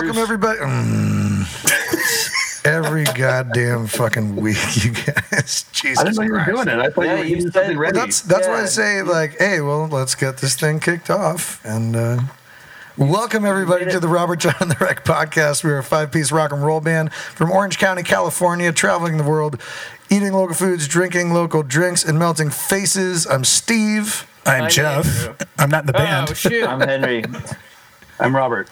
Welcome everybody. Mm. Every goddamn fucking week, you guys. Jesus I didn't know you were Christ. doing it. I thought Yeah, you were you getting said- something ready. That's that's why I Yeah. say like, hey, well, let's get this thing kicked off and. uh Welcome everybody to the Robert John the Wreck podcast. We're a five-piece rock and roll band from Orange County, California, traveling the world, eating local foods, drinking local drinks, and melting faces. I'm Steve. I'm I'm Jeff. Andrew. I'm not in the band. Oh shit! I'm Henry. I'm Robert.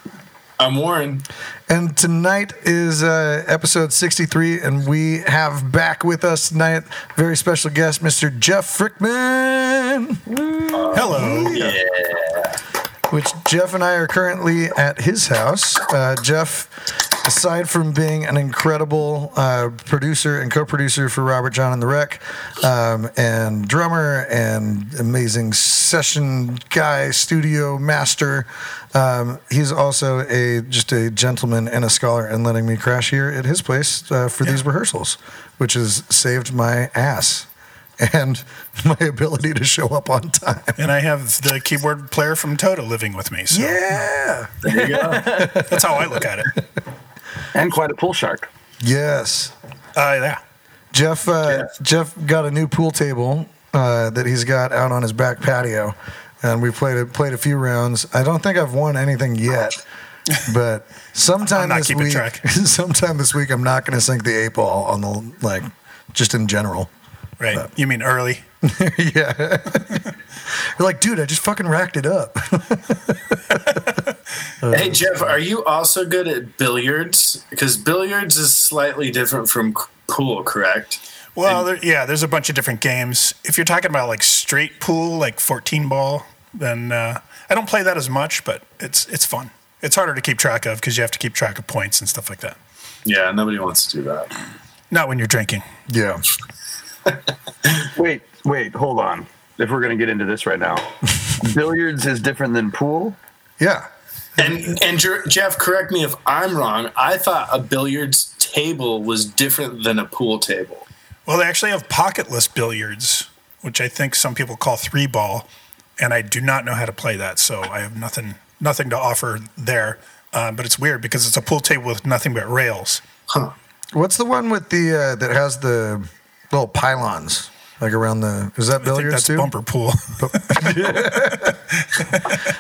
I'm Warren. And tonight is uh, episode 63, and we have back with us tonight very special guest, Mr. Jeff Frickman. Hello. Yeah. which Jeff and I are currently at his house. Uh, Jeff, aside from being an incredible uh, producer and co-producer for Robert John and the Wreck, um, and drummer and amazing session guy, studio master, um, he's also a just a gentleman and a scholar, and letting me crash here at his place uh, for these rehearsals, which has saved my ass. And my ability to show up on time. And I have the keyboard player from Toto living with me. So Yeah. There you go. That's how I look at it. And quite a pool shark. Yes. Uh, yeah. Jeff uh, Jeff got a new pool table uh, that he's got out on his back patio, and we played a, played a few rounds. I don't think I've won anything yet, but sometime this week, sometime this week, I'm not going to sink the eight ball on the like just in general. Right. You mean early? yeah, you're like, dude, I just fucking racked it up. Hey Jeff, are you also good at billiards? Because billiards is slightly different from pool, correct? Well, there, yeah, there's a bunch of different games. If you're talking about like straight pool, like 14 ball, then uh, I don't play that as much, but it's it's fun. It's harder to keep track of because you have to keep track of points and stuff like that. Yeah, nobody wants to do that. Not when you're drinking. yeah, Wait, wait, hold on. If we're going to get into this right now, billiards is different than pool. yeah. And and Jeff, correct me if I'm wrong. I thought a billiards table was different than a pool table. Well, they actually have pocketless billiards, which I think some people call three ball, and I do not know how to play that, so I have nothing nothing to offer there. Um, but it's weird because it's a pool table with nothing but rails. Huh. What's the one with the uh, that has the little pylons like around the? Is that I think billiards that's too? bumper pool.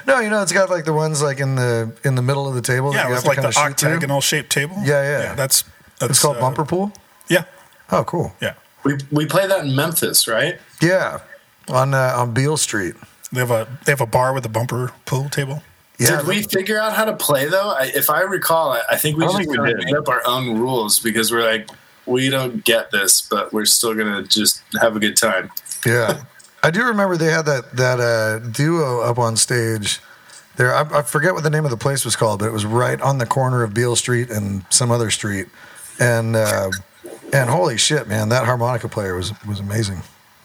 No, you know, it's got like the ones like in the in the middle of the table. that yeah, you with have like to the kinda shoot through. octagonal shaped table. Yeah, yeah. that's that's It's called uh, bumper pool. Yeah, Oh, cool. yeah. We we play that in Memphis, right? Yeah, on uh, on Beale Street. They have a they have a bar with a bumper pool table. Yeah, did we figure out how to play though? I, if I recall, I, I think we I just think we kinda made up our own rules because we're like, we don't get this, but we're still gonna just have a good time. yeah. I do remember they had that that uh, duo up on stage. There, I, I forget what the name of the place was called, but it was right on the corner of Beale Street and some other street. And uh, and holy shit, man, that harmonica player was was amazing.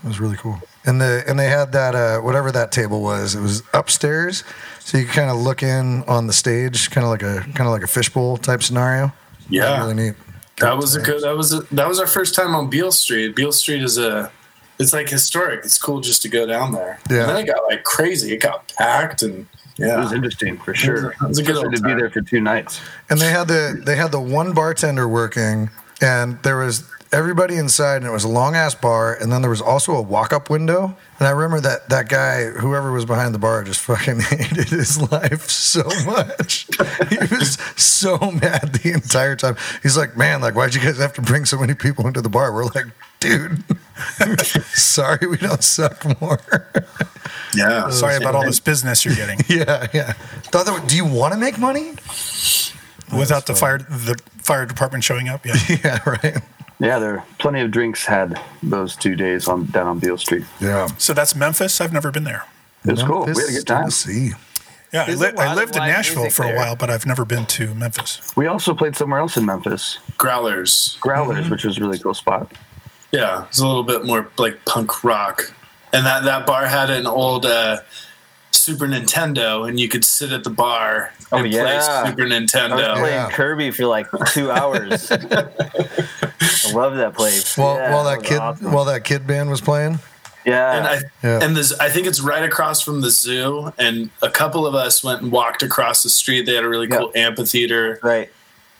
It was really cool. And the and they had that uh, whatever that table was. It was upstairs, so you could kind of look in on the stage, kind of like a kind of like a fishbowl type scenario. Yeah, really neat. That was a good. That was a, that was our first time on Beale Street. Beale Street is a. It's like historic. It's cool just to go down there. Yeah. And then it got like crazy. It got packed and yeah, It was interesting for sure. It was a good Especially old to be there for two nights. and they had the they had the one bartender working and there was everybody inside and it was a long ass bar and then there was also a walk up window and i remember that that guy whoever was behind the bar just fucking hated his life so much. He was so mad the entire time. He's like man like why'd you guys have to bring so many people into the bar? We're like dude sorry we don't suck more. Yeah. Sorry about all this business you're getting. Yeah yeah. Thought that- do you want to make money? Without the fire the fire department showing up. Yeah, yeah right Yeah, there are plenty of drinks had those two days on down on Beale Street. yeah so that's Memphis. I've never been there. It was cool. We had a good time. Tennessee. Yeah, I, li- I lived in Nashville for a there. while, but I've never been to Memphis. We also played somewhere else in Memphis, Growlers. Growlers, which was a really cool spot. Yeah, it's a little bit more like punk rock. And that that bar had an old uh, Super Nintendo, and you could sit at the bar Oh, and yeah. play Super I was Nintendo. playing Yeah. Kirby for like two hours. I love that place. While, Yeah, while that was kid awesome. while that kid band was playing. Yeah. and I Yeah. and this I think it's right across from the zoo. And a couple of us went and walked across the street. They had a really Yeah. cool amphitheater. right.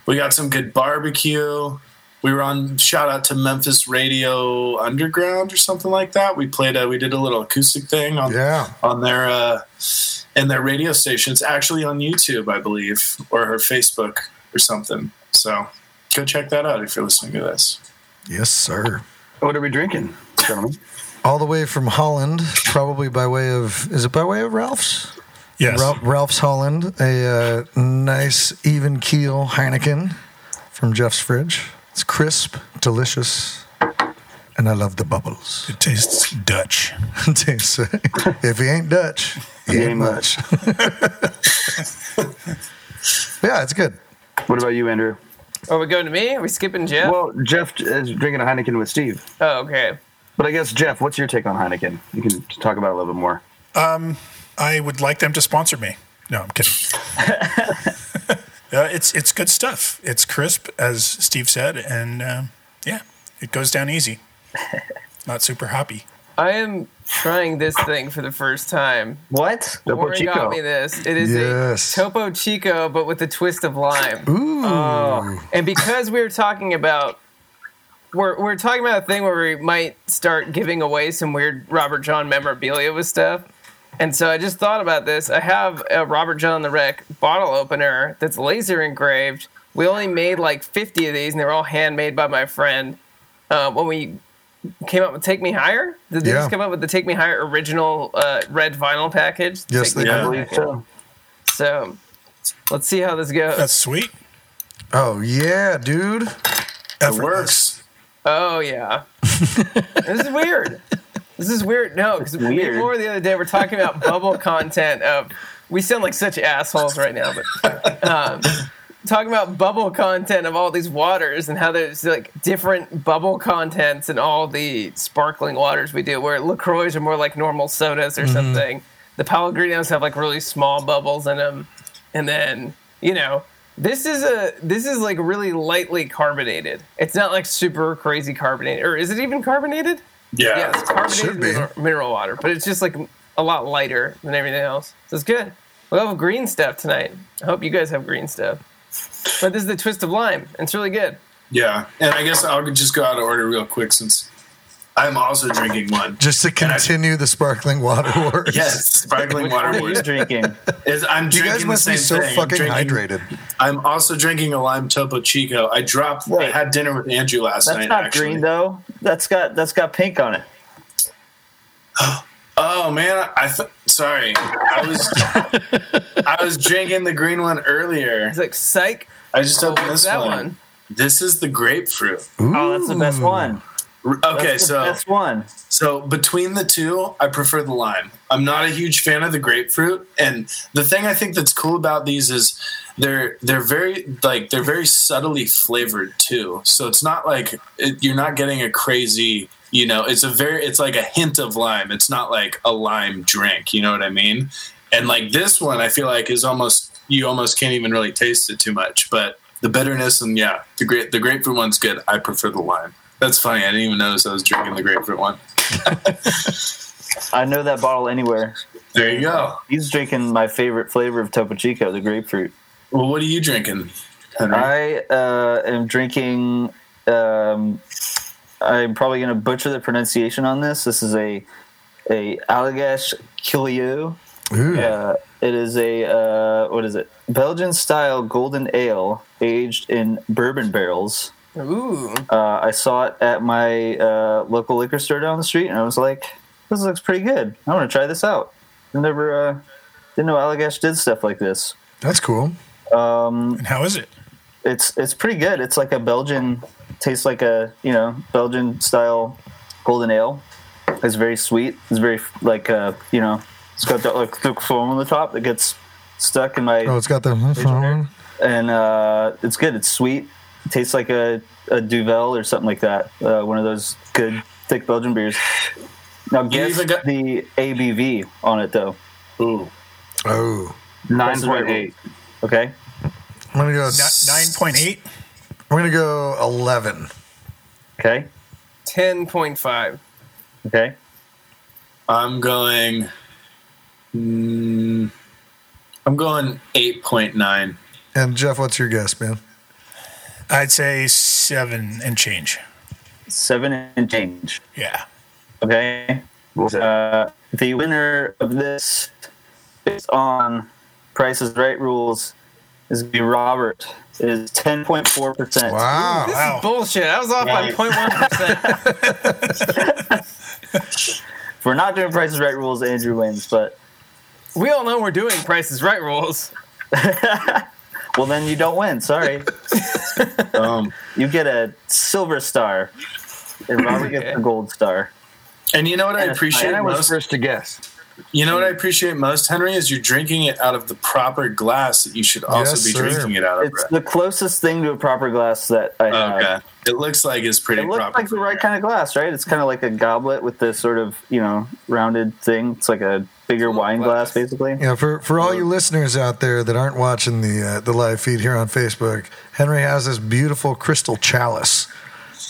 We got some good barbecue. We were on shout out to Memphis Radio Underground or something like that. We played a we did a little acoustic thing on Yeah. on their uh and their radio station. It's actually on YouTube, I believe, or her Facebook or something. So go check that out if you're listening to this. Yes, sir. What are we drinking, gentlemen? All the way from Holland, probably by way of is it by way of Ralph's? Yes. Ralph, Ralph's Holland, a uh, nice even keel Heineken from Jeff's fridge. It's crisp, delicious, and I love the bubbles. It tastes Dutch. it Tastes- if he ain't Dutch, he ain't much. yeah, it's good. What about you, Andrew? Are we going to me? Are we skipping Jeff? Well, Jeff is drinking a Heineken with Steve. oh, okay. But I guess, Jeff, what's your take on Heineken? You can talk about it a little bit more. Um, I would like them to sponsor me. No, I'm kidding. Uh, it's it's good stuff. It's crisp, as Steve said, and um, yeah, it goes down easy. Not super hoppy. I am trying this thing for the first time. What? Topo Warren Chico. got me this. It is Yes. a Topo Chico, but with a twist of lime. Ooh. And because we were talking about, we're, we're talking about a thing where we might start giving away some weird Robert John memorabilia with stuff. And so I just thought about this. I have a Robert John the Wreck bottle opener that's laser engraved. We only made like 50 of these, and they were all handmade by my friend. Uh, when we came up with Take Me Higher, did they Yeah. just come up with the Take Me Higher original uh, red vinyl package? Yes, Take they Me I Yeah. believe so. So let's see how this goes. That's sweet. Oh yeah, dude. It works. Oh yeah, this is weird. This is weird. No, because me and Laura the other day we were talking about bubble content of. We sound like such assholes right now, but um, talking about bubble content of all these waters and how there's like different bubble contents in all the sparkling waters we do. Where Lacroix are more like normal sodas or something. The Pellegrinos have like really small bubbles in them, and then you know this is a this is like really lightly carbonated. It's not like super crazy carbonated, or is it even carbonated? Yeah. Yeah, it's carbonated Should be. mineral, mineral water, but it's just like a lot lighter than everything else. So it's good. We'll have green stuff tonight. I hope you guys have green stuff. But this is the twist of lime. and It's really good. Yeah. And I guess I'll just go out of order real quick since I'm also drinking one. Just to And I- continue the sparkling water wars. Yes, sparkling water. What are you wars. drinking? Is I'm You drinking guys the must same be so thing. fucking I'm drinking- hydrated. I'm also drinking a lime Topo Chico. I dropped. I had dinner with Andrew last That's night. not actually. green though. That's got that's got pink on it. Oh man, I th- sorry. I was I was drinking the green one earlier. It's like psych. I just Oh, opened what's this that one. one? This is the grapefruit. Oh, that's the best one. Okay, That's so best one. So between the two, I prefer the lime. I'm not a huge fan of the grapefruit, and the thing I think that's cool about these is they're they're very like they're very subtly flavored too. So it's not like it, you're not getting a crazy, you know, it's a very it's like a hint of lime. It's not like a lime drink, you know what I mean? And like this one, I feel like is almost you almost can't even really taste it too much, but the bitterness and yeah, the great the grapefruit one's good. I prefer the lime. That's funny. I didn't even notice I was drinking the grapefruit one. I know that bottle anywhere. There you go. He's drinking my favorite flavor of Topo Chico, the grapefruit. Well, what are you drinking, Henry? I uh, am drinking. Um, I'm probably going to butcher the pronunciation on this. This is a a Allagash Killieu. Ooh. Uh, it is a uh, what is it? Belgian style golden ale aged in bourbon barrels. Ooh. Uh, I saw it at my uh, local liquor store down the street, and I was like, "This looks pretty good. I want to try this out." I never uh, didn't know Allagash did stuff like this. That's cool. And how is it? It's it's pretty good. It's like a Belgian, tastes like a you know Belgian style golden ale. It's very sweet. It's very like uh, you know it's got that like thick foam on the top that gets stuck in my Oh, it's got the. and uh, it's good. It's sweet. It tastes like a, a Duvel or something like that. Uh, one of those good thick Belgian beers. Now guess even got- the ABV on it though. Ooh. Oh. 9.8. Okay, I'm gonna go. Nine point eight. I'm gonna go eleven. okay, Ten point five. okay. I'm going. Mm, I'm going eight point nine. And Jeff, what's your guess, man? I'd say seven and change. Seven and change. Yeah. Okay. What was it? Uh, the winner of this, based on Price Is Right rules, is gonna be Robert. It is ten point four percent. Wow. Wow. Is bullshit. I was off by Right. 0.1%. If we're not doing Price Is Right rules, Andrew wins. But we all know we're doing Price Is Right rules. well, then you don't win. Sorry, Um, you get a silver star, and Robert gets a gold star. and you know what I And appreciate I was most? first to guess. You know what I appreciate most, Henry, is you're drinking it out of the proper glass that you should also Yes, be sir. drinking it out of. It's the closest thing to a proper glass that I have. Okay, it looks like it's pretty It looks proper. like the right kind of glass, right? It's kind of like a goblet with this sort of, you know, rounded thing. It's like a bigger wine glass, basically. Yeah, for, for all you listeners out there that aren't watching the uh, the live feed here on Facebook, Henry has this beautiful crystal chalice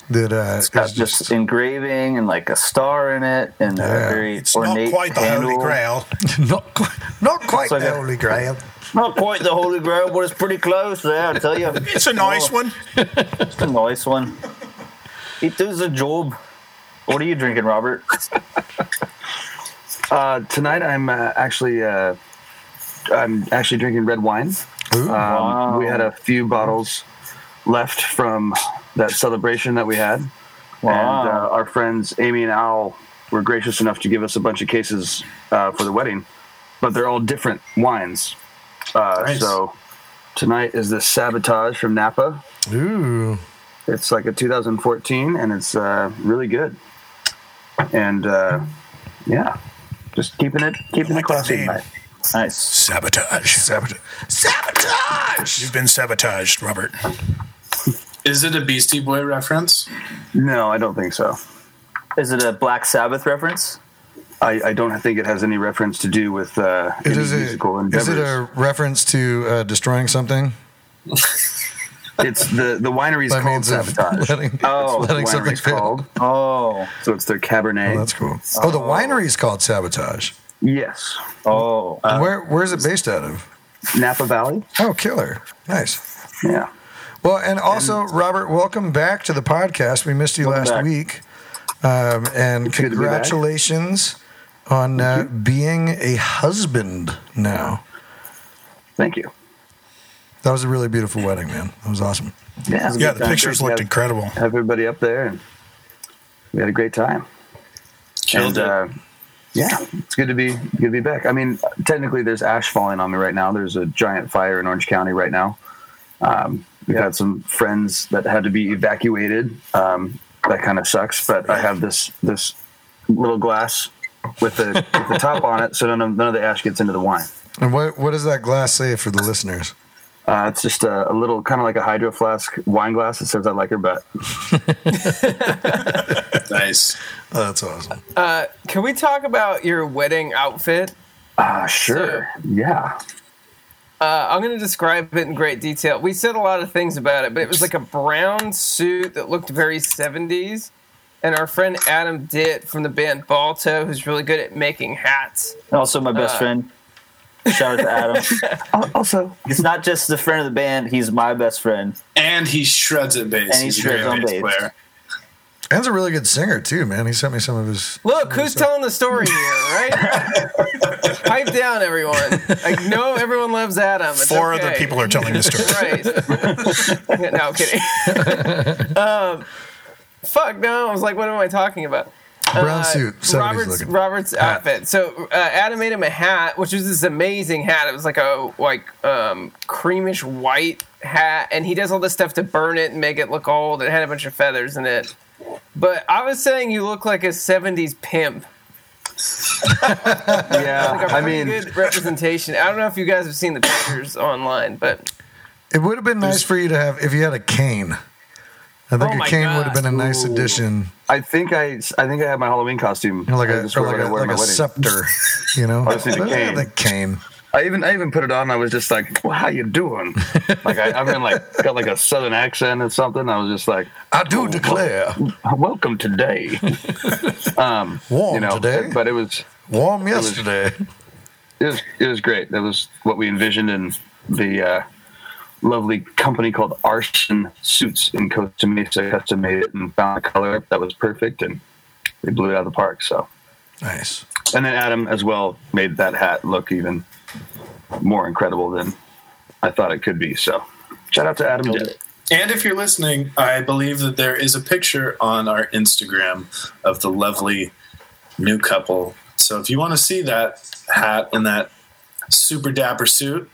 that uh, It's got is just just engraving and like a star in it and Yeah. a very It's not quite the handle. Holy Grail. not quite, not quite like the a- holy grail. Not quite the Holy Grail, but it's pretty close there, I tell you. It's a nice one. It's a nice one. It does a job. What are you drinking, Robert? Uh, tonight I'm uh, actually uh, I'm actually drinking red wine. Ooh. Um, We had a few bottles left from that celebration that we had, and Wow. uh, our friends Amy and Al were gracious enough to give us a bunch of cases uh, for the wedding, but they're all different wines. Uh, Nice. So tonight is the Sabotage from Napa. Ooh. It's like a 2014, and it's uh, really good. And uh, yeah, just keeping it keeping Like it classy tonight. Nice. Sabotage. Sabotage. Sabotage! You've been sabotaged, Robert. Is it a Beastie Boy reference? No, I don't think so. Is it a Black Sabbath reference? I, I don't think it has any reference to do with uh, It any is, a, musical is endeavors. it a reference to uh, destroying something? it's the the winery's By called Sabotage. letting, Oh, the letting something called. Oh. So it's their Cabernet. Oh, that's cool. Oh, the winery is called Sabotage. yes, Oh. And Where Where's it based out of? Napa Valley. Oh, killer. Nice. Yeah. Well, and also, Robert, welcome back to the podcast. We missed you last back. week. Um, and It's be congratulations on uh, being a husband now. Thank you. That was a really beautiful wedding, man. That was awesome. Yeah. Yeah, the pictures Have- looked incredible. Have everybody up there, and we had a great time. Killed and it. uh, yeah, it's good to be good to be back. I mean, technically, there's ash falling on me right now. There's a giant fire in Orange County right now. Um, we've had some friends that had to be evacuated. Um, that kind of sucks, but I have this this little glass with the with the top on it, so none of none of the ash gets into the wine. And what what does that glass say for the listeners? Uh, it's just a, a little kind of like a hydro flask wine glass that says "I like her butt." nice. Oh, that's awesome. Uh, can we talk about your wedding outfit? Ah, sure, yeah. Uh, I'm going to describe it in great detail. We said a lot of things about it, but it was like a brown suit that looked very 70s. And our friend Adam Ditt from the band Balto, who's really good at making hats. Also, my best Uh, friend. Shout out to Adam. Also, it's not just the friend of the band, he's my best friend. And he shreds at bass. And he He's a shreds great on bass bass. player. An's a really good singer too, man. He sent me some of his. Look, who's telling the story here, right? Pipe down, everyone. I know everyone loves Adam. It's Four okay. other people are telling the story. Right. no, I'm kidding. um, fuck, no. I was like, what am I talking about? Brown Uh, suit, 70s Robert's. Robert's outfit. So uh, Adam made him a hat, which was this amazing hat. It was like a like um, creamish white hat, and he does all this stuff to burn it and make it look old. It had a bunch of feathers in it. But I was saying you look like a '70s pimp. yeah. Like I mean, good representation. I don't know if you guys have seen the pictures online, but It would have been nice for you to have if you had a cane. I think Oh a my cane would have been a nice Ooh. addition. I think I, I think I have my Halloween costume. You know, like I a just or like what I a, wear like a my scepter, you know. I just need a cane. The cane. I even I even put it on. I was just like, well, "How you doing?" like I, I mean, like got like a southern accent or something. I was just like, I do declare, "Welcome today." um, warm you know, today, but it was warm was- yesterday. it was it was great. That was what we envisioned, and the uh, lovely company called Arson Suits in Costa Mesa custom made it and found a color that was perfect, and they blew it out of the park. So, Nice. and then Adam as well made that hat look even more incredible than I thought it could be. So, shout out to Adam. Did. And if you're listening, I believe that there is a picture on our Instagram of the lovely new couple. So if you want to see that hat and that super dapper suit,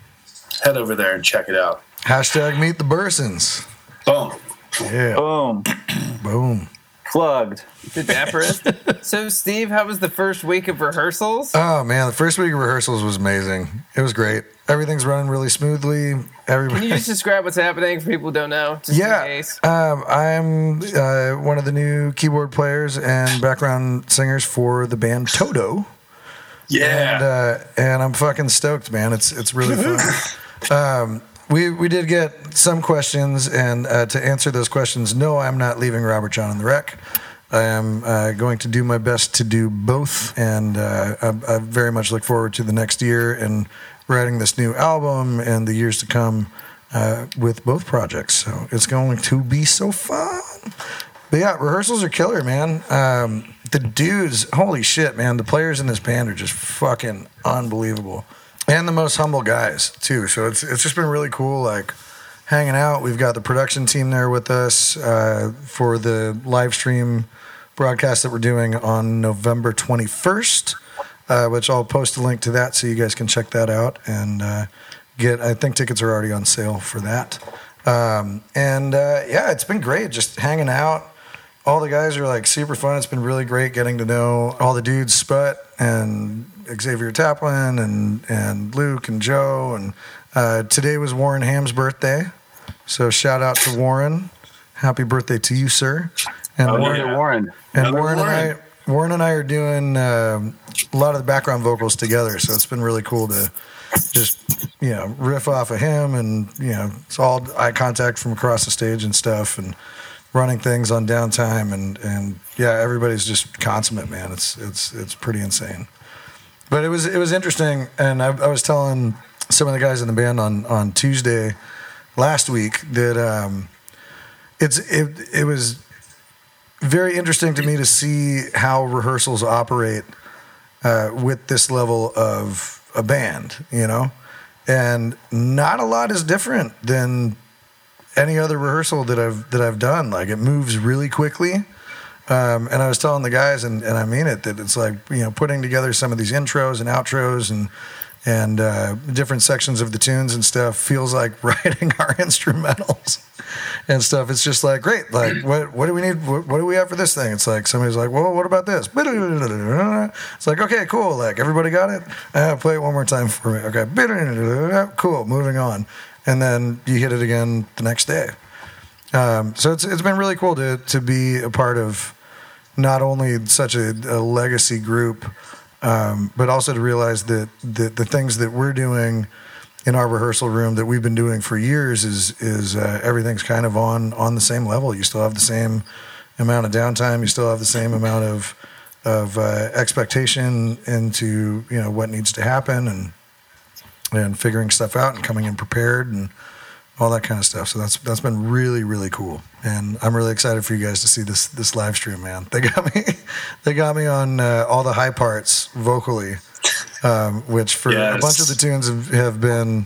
head over there and check it out. Hashtag meet the Bursons. Boom. Yeah. Boom. Boom. Plugged. The dapperest. so, Steve, how was the first week of rehearsals? Oh man, the first week of rehearsals was amazing. It was great. Everything's running really smoothly. Everybody. Can you just describe what's happening for people who don't know? Just Yeah, um, I'm uh, one of the new keyboard players and background singers for the band Toto. Yeah. and uh, and I'm fucking stoked, man. It's it's really fun. um, we we did get some questions, and uh, to answer those questions, no, I'm not leaving Robert John in the wreck. I am uh, going to do my best to do both, and uh, I, I very much look forward to the next year and writing this new album and the years to come uh, with both projects. So it's going to be so fun. But yeah, rehearsals are killer, man. Um, the dudes, holy shit, man. The players in this band are just fucking unbelievable, and the most humble guys too. So it's it's just been really cool, like hanging out. We've got the production team there with us uh, for the live stream broadcast that we're doing on November twenty first, uh, which I'll post a link to that so you guys can check that out and uh, get. I think tickets are already on sale for that. Um, and uh, yeah, it's been great just hanging out all the guys are like super fun. It's been really great getting to know all the dudes, Sput and Xavier Taplin and and Luke and Joe. And uh, today was Warren Ham's birthday, so shout out to Warren. Happy birthday to you, sir. And Oh, Warren, yeah. Warren. and Another Warren, and Warren. I, Warren and I are doing um a lot of the background vocals together. So it's been really cool to just you know riff off of him, and you know it's all eye contact from across the stage and stuff, and running things on downtime, and and yeah, everybody's just consummate, man. It's it's it's pretty insane. But it was it was interesting, and I, I was telling some of the guys in the band on on Tuesday last week that um, it's it it was very interesting to me to see how rehearsals operate uh, with this level of a band, you know, and not a lot is different than any other rehearsal that I've that I've done. Like it moves really quickly. Um, and I was telling the guys, and, and I mean it, that it's like you know putting together some of these intros and outros and and uh, different sections of the tunes and stuff feels like writing our instrumentals and stuff. It's just like great. Like what what do we need? What, what do we have for this thing? It's like somebody's like, well, what about this? It's like okay, cool. Like everybody got it. Uh, play it one more time for me. Okay, cool. Moving on, and then you hit it again the next day. Um, so it's it's been really cool to to be a part of not only such a, a legacy group, um, but also to realize that the, the things that we're doing in our rehearsal room that we've been doing for years is is uh, everything's kind of on on the same level. You still have the same amount of downtime. You still have the same amount of of uh, expectation into you know what needs to happen and and figuring stuff out and coming in prepared and all that kind of stuff. So that's that's been really really cool, and I'm really excited for you guys to see this this live stream, man. They got me, they got me on uh, all the high parts vocally, um, which for a bunch of the tunes have, have been,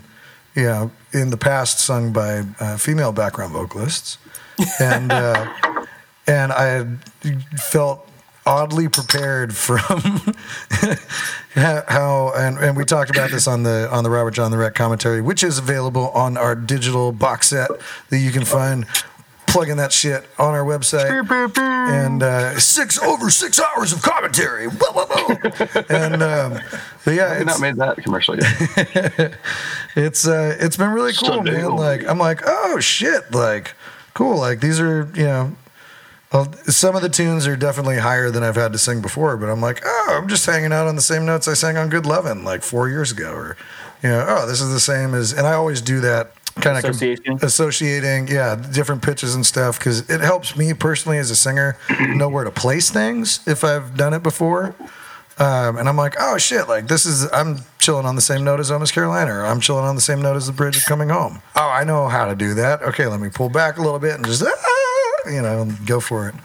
you know, in the past sung by uh, female background vocalists, and uh, and I had felt oddly prepared from how and, and we talked about this on the on the Robert John the Wreck commentary, which is available on our digital box set that you can find. Plugging that shit on our website, and uh, six over six hours of commentary. Whoa, whoa, whoa. and um, but yeah, I've it's, not made that commercial yet. it's uh it's been really cool Sunday man only. like i'm like oh shit like cool like these are you know Well, some of the tunes are definitely higher than I've had to sing before, but I'm like, oh, I'm just hanging out on the same notes I sang on Good Lovin' like four years ago, or you know, oh, this is the same as, and I always do that kind of associating, yeah, different pitches and stuff because it helps me personally as a singer know where to place things if I've done it before. Um, and I'm like, oh shit, like this is I'm chilling on the same note as Almost Carolina, or I'm chilling on the same note as the bridge of coming home. Oh, I know how to do that. Okay, let me pull back a little bit and just ah, you know go for it.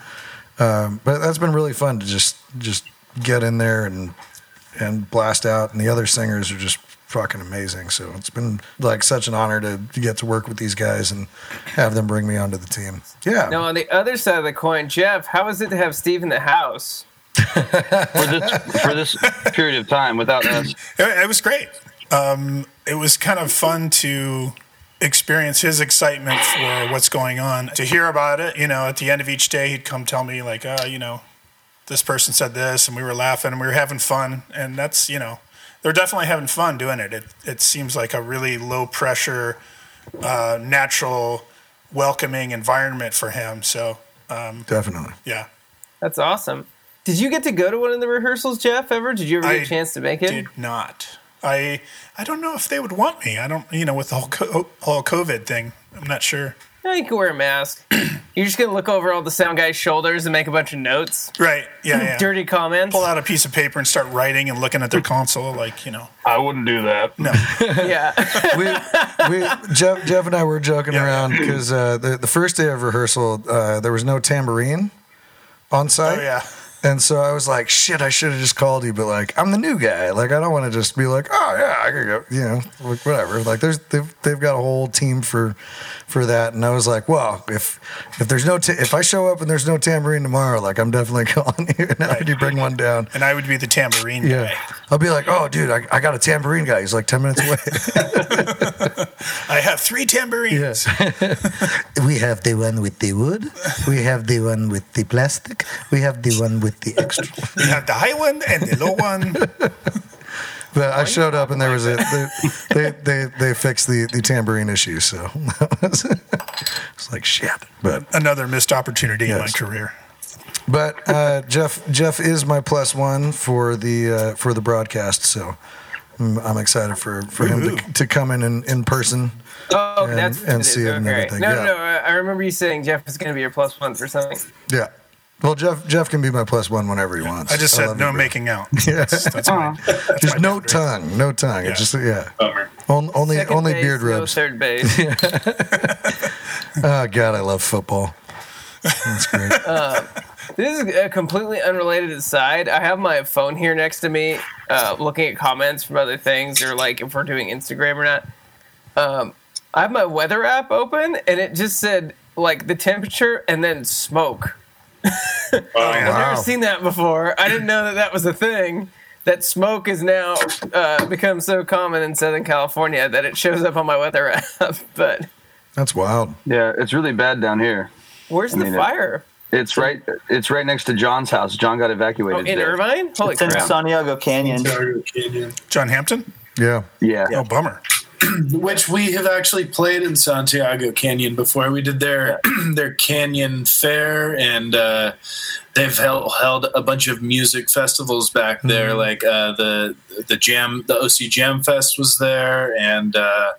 Um, but that's been really fun to just just get in there and and blast out, and the other singers are just fucking amazing. So it's been like such an honor to, to get to work with these guys and have them bring me onto the team. Yeah, Now, on the other side of the coin, Jeff, how is it to have Steve in the house? for this for this period of time without us. It, it was great. Um, it was kind of fun to experience his excitement for what's going on. To hear about it, you know, at the end of each day, he'd come tell me like, uh, you know, this person said this, and we were laughing and we were having fun, and that's you know, they're definitely having fun doing it. It it seems like a really low pressure, uh, natural, welcoming environment for him. So um, definitely. yeah, That's awesome. Did you get to go to one of the rehearsals, Jeff? Ever? Did you ever get I a chance to make it? did not. I I don't know if they would want me. I don't, you know, with the whole co- whole COVID thing. I'm not sure. No, you can wear a mask. You're just gonna look over all the sound guys' shoulders and make a bunch of notes, Right? Yeah, yeah. dirty comments. Pull out a piece of paper and start writing and looking at their console, like you know. I wouldn't do that. No, yeah, we, we Jeff, Jeff and I were joking Yeah. around because uh, the the first day of rehearsal uh, there was no tambourine on site. oh yeah. And so I was like, shit, I should have just called you, but like, I'm the new guy. Like, I don't want to just be like, oh yeah, I could go, you know, like, whatever. Like, there's they've, they've got a whole team for for that. And I was like, well, if if there's no ta- if I show up and there's no tambourine tomorrow, like, I'm definitely calling you and I Right. you bring one down. And I would be the tambourine Yeah, guy. I'll be like, oh, dude, I, I got a tambourine guy. He's like ten minutes away. I have three tambourines. Yes. we have the one with the wood. We have the one with the plastic. We have the one with the extra. We have the high one and the low one. But I showed up and there was a they they they, they fixed the, the tambourine issue. So it's like shit. But Another missed opportunity in my career. but uh, Jeff Jeff is my plus one for the uh, for the broadcast. So I'm excited for, for him Woohoo. to, to come in in, in person. oh, And- that's and see it and okay. everything, No, yeah. no, no. I I remember you saying Jeff is gonna be your plus one for something. Yeah. Well, Jeff Jeff can be my plus one whenever he wants. I just love said you, no bro. making out. That's, that's my, that's Just no boundary. tongue, no tongue. Yeah. It's just yeah. Bummer. On, only Second only base, beard no rubs. third base. Oh God, I love football. That's great. This is a completely unrelated aside. I have my phone here next to me, uh, looking at comments from other things, or like if we're doing Instagram or not. Um, I have my weather app open, and it just said like the temperature and then smoke. Oh, I've never seen that before. I didn't know that that was a thing. That smoke is now uh, become so common in Southern California that it shows up on my weather app. but That's wild. Yeah, it's really bad down here. where's I the mean, it- fire? It's right. It's right next to John's house. John got Oh, evacuated. in today. Irvine? Holy It's in crap! Santiago Canyon. Ontario Canyon. John Hampton? Yeah. Yeah. Oh, bummer. which we have actually played in Santiago Canyon before. We did their their canyon fair, and uh, they've held, held a bunch of music festivals back there. Like uh, the the jam, the OC Jam Fest was there, and uh,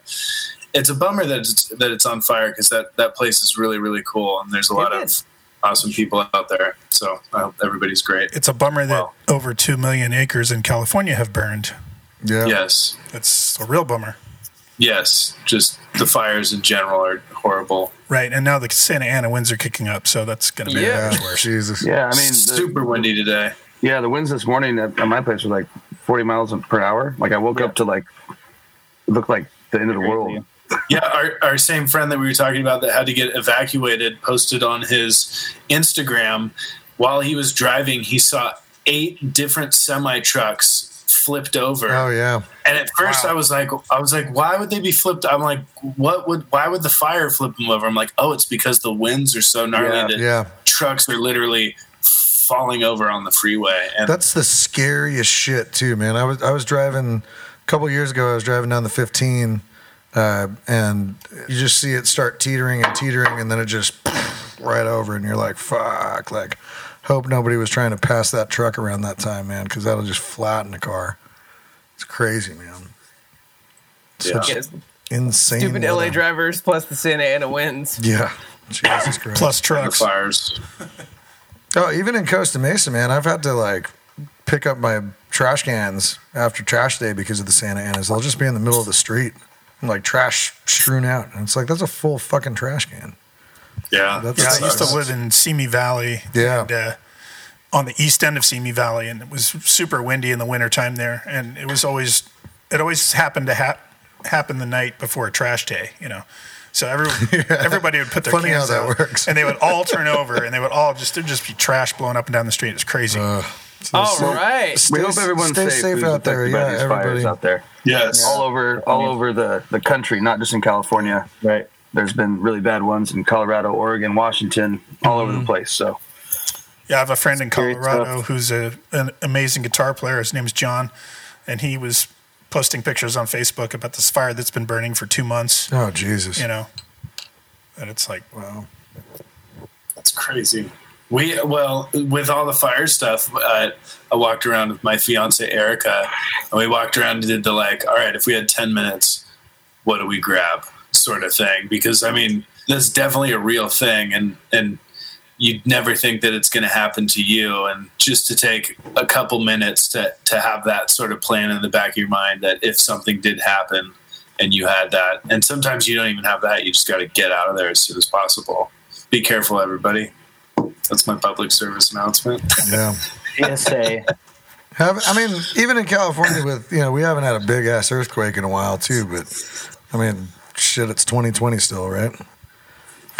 it's a bummer that it's that it's on fire because that that place is really really cool, and there's a lot of awesome people out there. So I hope everybody's great. It's a bummer that Wow. over 2 million acres in California have burned. Yeah. Yes, It's a real bummer. Yes, just the fires in general are horrible. Right. And now the Santa Ana winds are kicking up, so that's going to be Yeah. much worse. Jesus. Yeah. I mean, the, super windy today. yeah. The winds this morning at, at my place were like 40 miles per hour. Like I woke up to like it looked like the end of the world. Yeah, our, our same friend that we were talking about that had to get evacuated posted on his Instagram while he was driving, he saw eight different semi trucks flipped over. Oh yeah. And at first Wow. I was like I was like, why would they be flipped? I'm like, what would why would the fire flip them over? I'm like, oh, it's because the winds are so gnarly Yeah, that Yeah. trucks are literally falling over on the freeway. And That's the scariest shit too, man. I was I was driving a couple years ago. I was driving down the 15, uh, and you just see it start teetering and teetering, and then it just right over, and you're like, fuck, like, hope nobody was trying to pass that truck around that time, man, because that'll just flatten the car. It's crazy, man. Such Yes. insane. Stupid LA drivers plus the Santa Ana winds. Yeah. Jesus Christ. Plus The trucks. fires. Oh, even in Costa Mesa, man, I've had to like pick up my trash cans after trash day because of the Santa Anas. They'll just be in the middle of the street, and, like trash strewn out, and it's like that's a full fucking trash can. Yeah. That's- Yeah, I used to live in Simi Valley. Yeah. And, uh, on the east end of Simi Valley, and it was super windy in the wintertime there. And it was always, it always happened to ha- happen the night before a trash day, you know. So every, everybody would put their Funny how cans that out, works. and they would all turn over, and they would all just there'd just be trash blowing up and down the street. It's crazy. Uh, All right. We Stay, hope everyone's stay safe, safe out there. affected by Yeah, these everybody. out there. Yes. All over, all over the, the country, not just in California. Right. There's been really bad ones in Colorado, Oregon, Washington, all over the place. So Yeah, I have a friend in Colorado who's a, an amazing guitar player. His name's John, and he was posting pictures on Facebook about this fire that's been burning for two months. Oh Jesus! You know, and it's like, Wow. That's crazy. We well with all the fire stuff. Uh, I walked around with my fiance Erica, and we walked around and did the like. All right, if we had ten minutes, what do we grab? Sort of thing. Because I mean, that's definitely a real thing, and and you'd never think that it's going to happen to you. And just to take a couple minutes to to have that sort of plan in the back of your mind that if something did happen and you had that, and sometimes you don't even have that, you just got to get out of there as soon as possible. Be careful, everybody. That's my public service announcement. Yeah. PSA. I mean, even in California, with you know, we haven't had a big ass earthquake in a while too. But I mean, shit, it's 2020 still, right?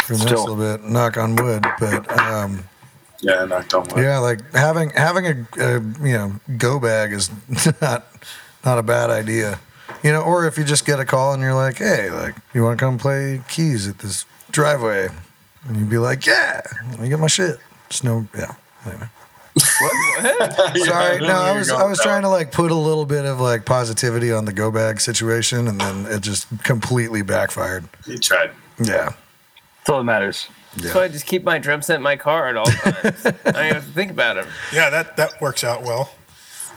For the next little bit, knock on wood. But um, yeah, knocked on wood. yeah, like having having a, a you know go bag is not not a bad idea. You know, or if you just get a call and you're like, hey, like, you want to come play keys at this driveway? And you'd be like, yeah, let me get my shit. Just no, yeah. Anyway. Sorry, no, I was I was trying to like put a little bit of like positivity on the go bag situation, and then it just completely backfired. You tried. Yeah, that's all that matters. So I just keep my drum set in my car at all times. I don't even have to think about it yeah, that that works out well.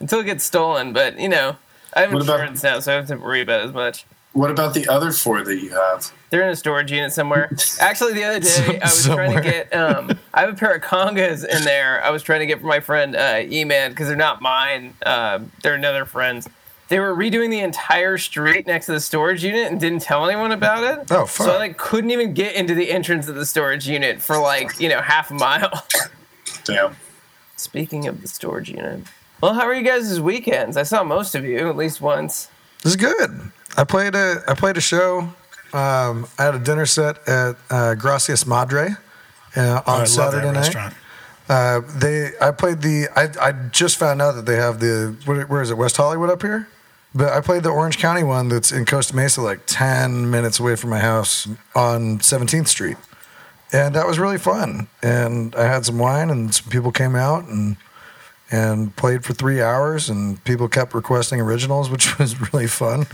until it gets stolen. But you know, I have What about- insurance now, so I don't have to worry about it as much. What about the other four that you have? They're in a storage unit somewhere. Actually, the other day Some- I was trying to get. Um, I have a pair of congas in there. I was trying to get for my friend uh, E-Man because they're not mine. Uh, they're another friend's. They were redoing the entire street next to the storage unit and didn't tell anyone about it. Oh, So I like couldn't even get into the entrance of the storage unit for like you know half a mile. Damn. Speaking of the storage unit, well, how are you guys' this weekends? I saw most of you at least once. this is good. I played a I played a show. Um, I had a dinner set at uh, Gracias Madre uh, on Oh, I love Saturday night. restaurant. Uh, they I played the I I just found out that they have the where, where is it West Hollywood up here, but I played the Orange County one that's in Costa Mesa, like ten minutes away from my house on Seventeenth Street, and that was really fun. And I had some wine, and some people came out and and played for three hours, and people kept requesting originals, which was really fun.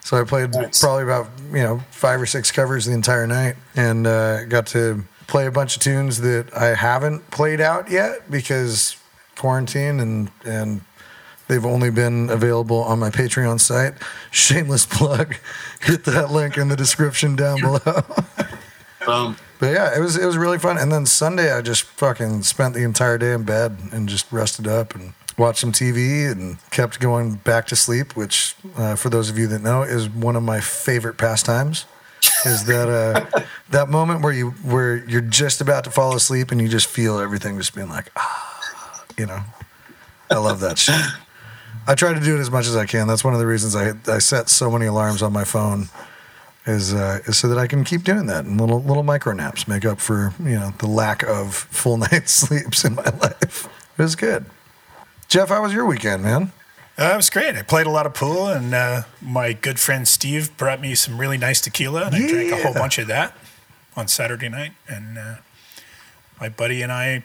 So I played Nice. probably about you know five or six covers the entire night, and uh, got to play a bunch of tunes that I haven't played out yet because quarantine and and they've only been available on my Patreon site. Shameless plug. Hit that link in the description down below. Boom. But yeah, it was it was really fun. And then Sunday, I just fucking spent the entire day in bed and just rested up and watched some TV and kept going back to sleep. Which, uh, for those of you that know, is one of my favorite pastimes. Is that uh, that moment where you where you're just about to fall asleep and you just feel everything just being like ah, you know. I love that shit. I try to do it as much as I can. That's one of the reasons I I set so many alarms on my phone is uh, is so that I can keep doing that and little little micro naps make up for you know the lack of full night sleeps in my life. It was good. Jeff, how was your weekend, man? Uh, it was great. I played a lot of pool, and uh, my good friend Steve brought me some really nice tequila, and I drank a whole bunch of that on Saturday night. And uh, my buddy and I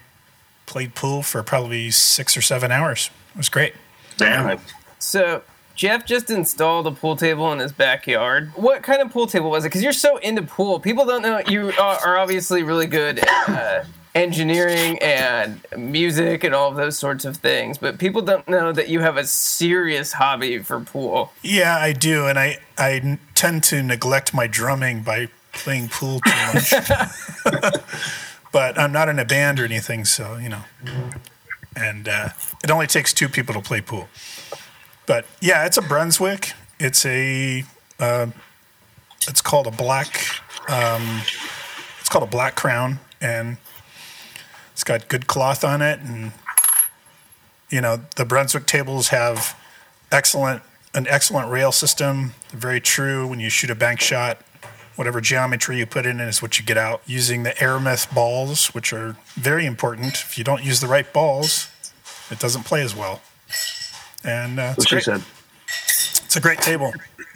played pool for probably six or seven hours. It was great. Damn. So Jeff just installed a pool table in his backyard. What kind of pool table was it? Because you're so into pool. People don't know you are, obviously really good at uh, engineering and music and all of those sorts of things, but people don't know that you have a serious hobby for pool. Yeah, I do, and I, I tend to neglect my drumming by playing pool too much. but I'm not in a band or anything, so you know. And uh, it only takes two people to play pool. But yeah, it's a Brunswick. It's a uh, it's called a black um, it's called a black crown, and it's got good cloth on it, and you know the Brunswick tables have excellent an excellent rail system. Very true when you shoot a bank shot. Whatever geometry you put in it is what you get out. Using the Aramith balls, which are very important. If you don't use the right balls, it doesn't play as well. And uh, it's What she great. said. It's a great table,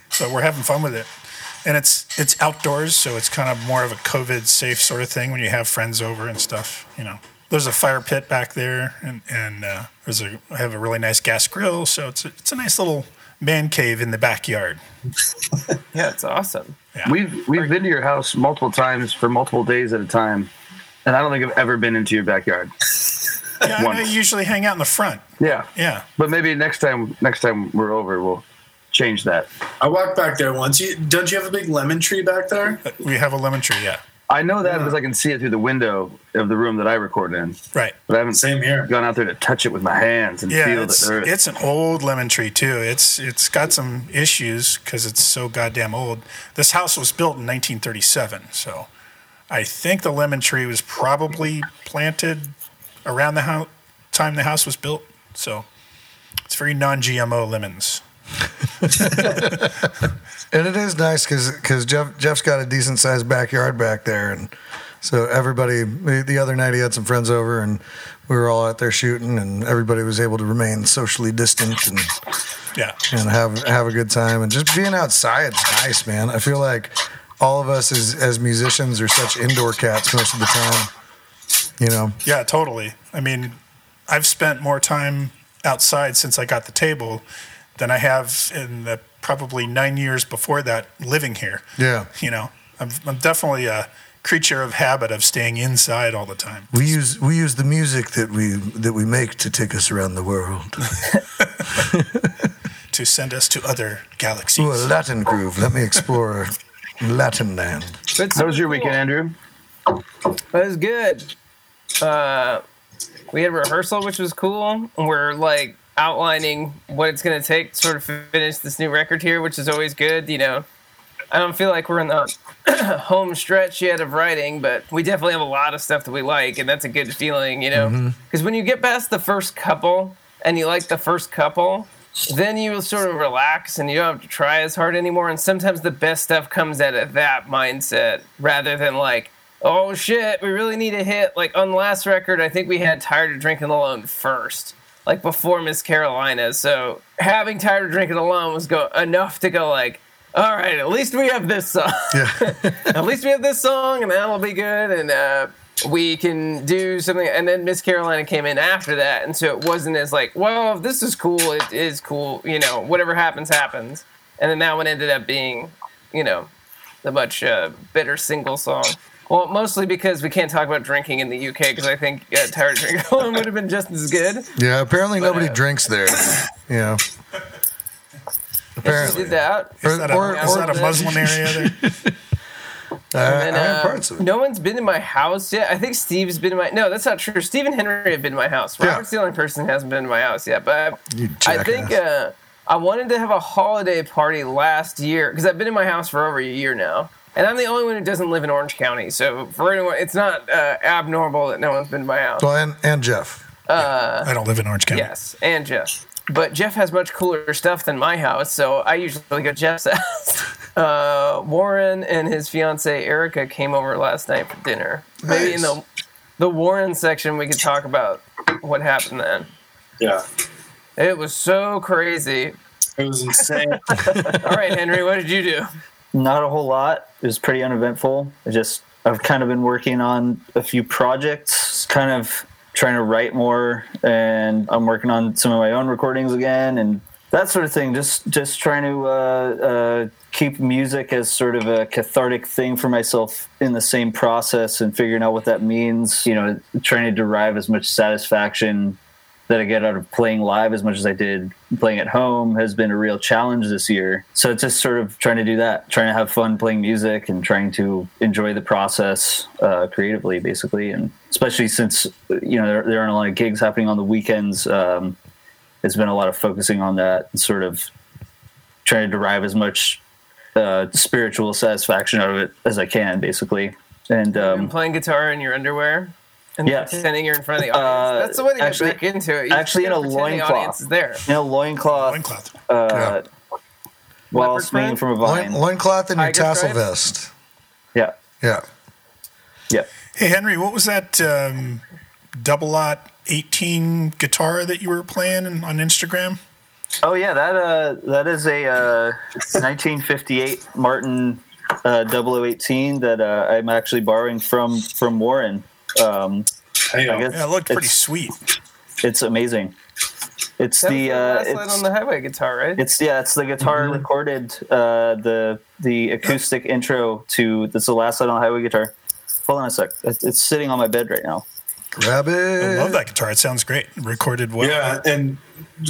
so we're having fun with it. And it's it's outdoors, so it's kind of more of a COVID safe sort of thing when you have friends over and stuff. You know, there's a fire pit back there, and and uh, there's a I have a really nice gas grill, so it's a, it's a nice little man cave in the backyard. Yeah, it's awesome. We've we've been to your house multiple times for multiple days at a time, and I don't think I've ever been into your backyard. Yeah, I Once. you usually hang out in the front. Yeah, Yeah, but maybe next time next time we're over, we'll change that. I walked back there once. You, don't you have a big lemon tree back there? Uh, we have a lemon tree. Yeah, I know that because I can see it through the window of the room that I record in, right. but I haven't Same here. gone out there to touch it with my hands and Yeah, feel it's, the earth. it's an old lemon tree too. It's it's got some issues because it's so goddamn old. This house was built in 1937, so I think the lemon tree was probably planted around the hou- time the house was built. So it's very non-GMO lemons. And it is nice because Jeff Jeff's got a decent sized backyard back there, and so everybody. The the other night he had some friends over, and we were all out there shooting, and everybody was able to remain socially distant and Yeah, and have have a good time. And just being outside is nice, man. I feel like all of us as as musicians are such indoor cats most of the time. You know, yeah, totally. I mean, I've spent more time outside since I got the table than I have in the probably nine years before that living here. yeah. you know, I'm, I'm definitely a creature of habit of staying inside all the time. We use we use the music that we that we make to take us around the world. To send us to other galaxies. Ooh, a Latin groove. Let me explore Latin land. But How was your weekend, Andrew? That was good. Uh, we had rehearsal, which was cool. We're like outlining what it's going to take to sort of finish this new record here, which is always good. You know, I don't feel like we're in the home stretch yet of writing, but we definitely have a lot of stuff that we like, and that's a good feeling, you know? Because when you get past the first couple and you like the first couple, then you will sort of relax and you don't have to try as hard anymore. And sometimes the best stuff comes out of that mindset rather than like, oh shit, we really need a hit. Like on the last record, I think we had Tired of Drinking Alone first, like before Miss Carolina. So having Tired of Drinking Alone was go enough to go like, all right, at least we have this song. Yeah. at least we have this song, and that'll be good. And uh, we can do something. And then Miss Carolina came in after that, and so it wasn't as like, well, if this is cool, it is cool. You know, whatever happens, happens. And then that one ended up being, you know, the much uh, better single song. Well, mostly because we can't talk about drinking in the UK, because I think uh, Tired of Drinking Alone would have been just as good. Yeah, apparently nobody uh, drinks there. You know. If we Apparently. did that. Is that a, Or- is that a Muslim area there? Uh, And, I uh, parts of it. no one's been to my house yet. I think Steve's been to my. No, that's not true. Steve and Henry have been to my house. Yeah. Robert's the only person who hasn't been to my house yet. But I think uh, I wanted to have a holiday party last year because I've been in my house for over a year now, and I'm the only one who doesn't live in Orange County. So for anyone, it's not uh, abnormal that no one's been to my house. Well, and, and Jeff. I don't live in Orange County. Yes, and Jeff. But Jeff has much cooler stuff than my house, so I usually go to Jeff's house. Uh, Warren and his fiancee Erica came over last night for dinner. Maybe in the the Warren section we could talk about what happened then. Yeah. It was so crazy. It was insane. All right, Henry, what did you do? Not a whole lot. It was pretty uneventful. I just I've kind of been working on a few projects, kind of trying to write more, and I'm working on some of my own recordings again, and that sort of thing. Just just trying to uh, uh, keep music as sort of a cathartic thing for myself in the same process and figuring out what that means. You know, trying to derive as much satisfaction that I get out of playing live as much as I did playing at home has been a real challenge this year. So it's just sort of trying to do that, trying to have fun playing music and trying to enjoy the process uh, creatively, basically. And especially since you know there, there aren't a lot of gigs happening on the weekends. Um, it's been a lot of focusing on that and sort of trying to derive as much uh, spiritual satisfaction out of it as I can, basically. And um, playing guitar in your underwear and Yes. pretending you're in front of the audience. Uh, That's the way to get actually- back into it. You actually in a gotta pretend the loincloth. audience there. you know, loincloth, Loincloth. uh, Yeah. while swinging from a Loin, vine. loincloth and your Tiger tassel stripes? vest. Yeah, Yeah. yeah. Hey Henry, what was that um, double aught 18 guitar that you were playing on Instagram? Oh yeah, that uh, that is a uh, 1958 Martin uh, 0018 that uh, I'm actually borrowing from from Warren. Um, Hang I guess Yeah, it looked pretty it's, sweet. It's amazing. It's That's the the uh, Last Light it's, on the highway guitar, right? it's yeah, it's the guitar recorded uh, the the acoustic intro to that's the Last Light on the highway guitar. Hold on a sec. It's, it's sitting on my bed right now. Grab it. I love that guitar. It sounds great. Recorded well. Yeah, and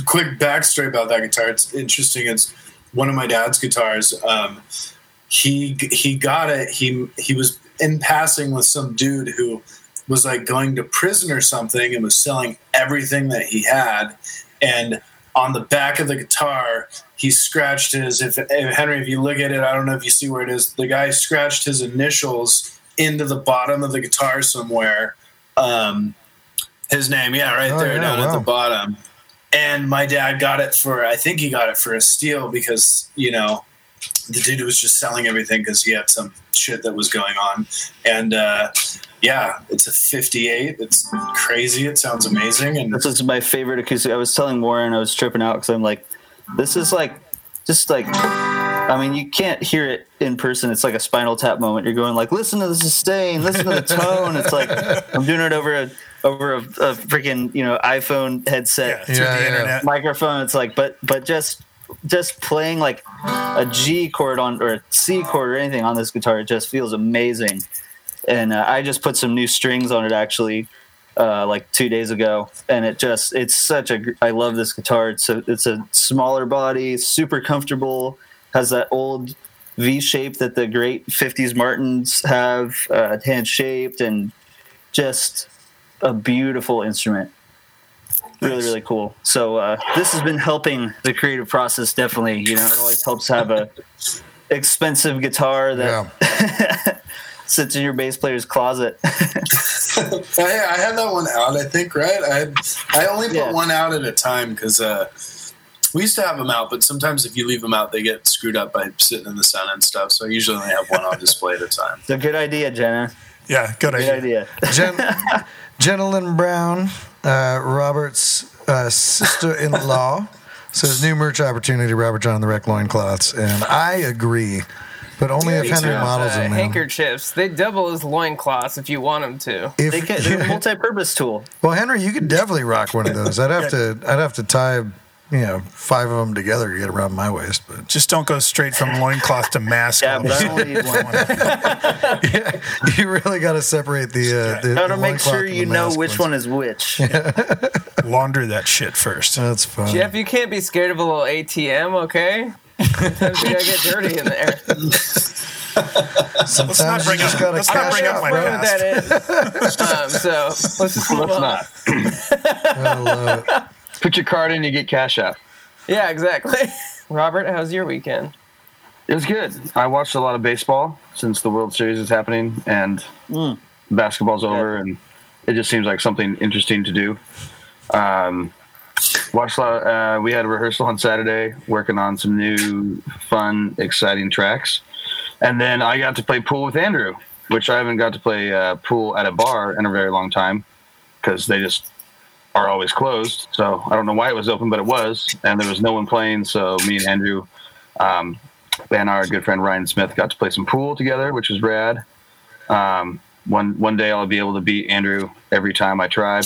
quick backstory about that guitar. It's interesting. It's one of my dad's guitars. Um, he he got it. He he was in passing with some dude who was like going to prison or something and was selling everything that he had. And on the back of the guitar, he scratched his. If, if Henry, if you look at it, I don't know if you see where it is. The guy scratched his initials into the bottom of the guitar somewhere. Um, his name, yeah, right Oh, there yeah, down at the bottom. And my dad got it for, I think he got it for a steal because, you know, the dude was just selling everything because he had some shit that was going on. And uh, yeah, it's a 58. It's crazy. It sounds amazing. And This is my favorite acoustic. I was telling Warren I was tripping out because I'm like, this is like, just like, I mean, you can't hear it in person. It's like a Spinal Tap moment. You're going like, listen to the sustain, listen to the tone. It's like I'm doing it over a over a, a freaking you know iPhone Yeah, headset through Yeah, the yeah. internet. microphone. It's like, but but just just playing like a G chord on or a C chord or anything on this guitar, it just feels amazing. And uh, I just put some new strings on it actually, uh, like two days ago, and it just it's such a I love this guitar. It's a it's a smaller body, super comfortable, has that old V shape that the great '50s Martins have, uh, hand shaped, and just a beautiful instrument really really cool so uh, this has been helping the creative process definitely you know it always helps to have a expensive guitar that Yeah. sits in your bass player's closet I, I had that one out, I think, right? I I only put Yeah. one out at a time because uh, we used to have them out, but sometimes if you leave them out, they get screwed up by sitting in the sun and stuff. So I usually only have one on display at a time. it's a good idea jenna Yeah, good good idea. idea Jen, Jenilyn Brown, uh, Robert's uh, sister-in-law, says new merch opportunity, Robert Jon and the Wreck loincloths. And I agree, but only if me Henry too. models uh, them. man. handkerchiefs. They double as loincloths if you want them to. If, they can, they're a multi-purpose tool well, Henry, you could definitely rock one of those. I'd have to, I'd have to tie, you know, five of them together to get around my waist. But Just don't go straight from loincloth to mask. yeah but i only need one yeah, you really got to separate the. Uh, the gotta the make loincloth sure and you know mask which ones. one is which Launder that shit first. That's fun. Jeff, you can't be scared of a little ATM, okay? Sometimes you gotta get dirty in there. Sometimes not you bring just up- got to let's not cash bring up out, my bro. Know what that is. um, so let's just move Let's on. not. I love it. Put your card in, you get cash out. Yeah, exactly. Robert, how's your weekend? It was good. I watched a lot of baseball since the World Series is happening and basketball's over, and it just seems like something interesting to do. Um, a. Uh, we had a rehearsal on Saturday, working on some new, fun, exciting tracks, and then I got to play pool with Andrew, which I haven't got to play uh, pool at a bar in a very long time because they just are always closed. So I don't know why it was open, but it was, and there was no one playing. So me and Andrew um, and our good friend Ryan Smith got to play some pool together, which was rad. Um, one one day I'll be able to beat Andrew every time I try.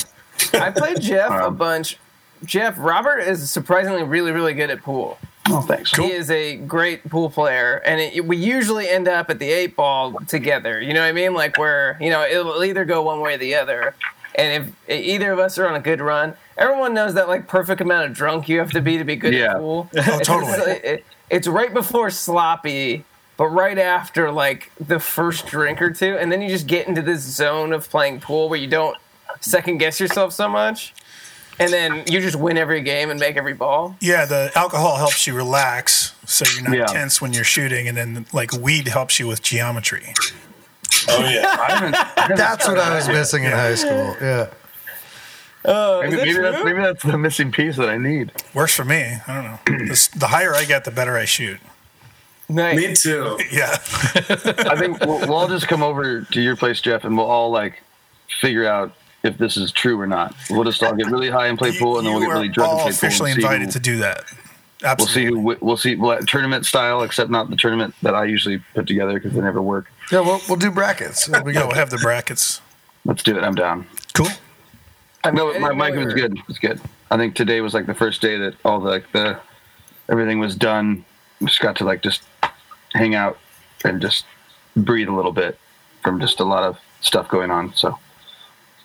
I played Jeff a Um, bunch Jeff, Robert is surprisingly really, really good at pool. Oh, thanks. He is a great pool player, and it, we usually end up at the eight ball together. You know what I mean? Like where you know it'll either go one way or the other. And if either of us are on a good run, everyone knows that like perfect amount of drunk you have to be to be good Yeah. at pool. Oh, totally. It's, it- it's right before sloppy, but right after like the first drink or two, and then you just get into this zone of playing pool where you don't second guess yourself so much, and then you just win every game and make every ball. Yeah, the alcohol helps you relax, so you're not Yeah. tense when you're shooting, and then like weed helps you with geometry. Oh yeah. I haven't, I haven't That's what I was tried that. missing in high school. Yeah. Oh, Maybe, that maybe that's true? maybe that's the missing piece that I need. Works for me. I don't know. This, the higher I get, the better I shoot. nice. Me too. Yeah, I think we'll, we'll all just come over to your place, Jeff, and we'll all like figure out if this is true or not. We'll just all get really high and play pool, and then we'll get really drunk and all play pool. officially and see invited who- to do that. We'll see who we'll see we'll, tournament style, except not the tournament that I usually put together because they never work. Yeah, we'll, we'll do brackets. It'll be Yeah, good. we'll have the brackets. Let's do it. I'm down. Cool. I mean, No, I my mic was good. It's good. I think today was like the first day that all the like the everything was done. Just got to like just hang out and just breathe a little bit from just a lot of stuff going on. So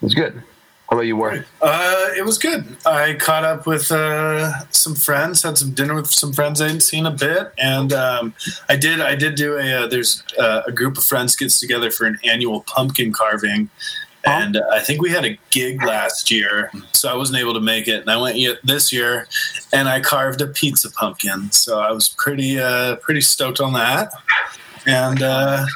it was good. How about you, Warren? Uh, it was good. I caught up with uh, some friends, had some dinner with some friends I hadn't seen a bit, and um, I did. I did do a. Uh, there's uh, a group of friends gets together for an annual pumpkin carving, and uh, I think we had a gig last year, so I wasn't able to make it. And I went this year, and I carved a pizza pumpkin. So I was pretty uh, pretty stoked on that, and. Uh,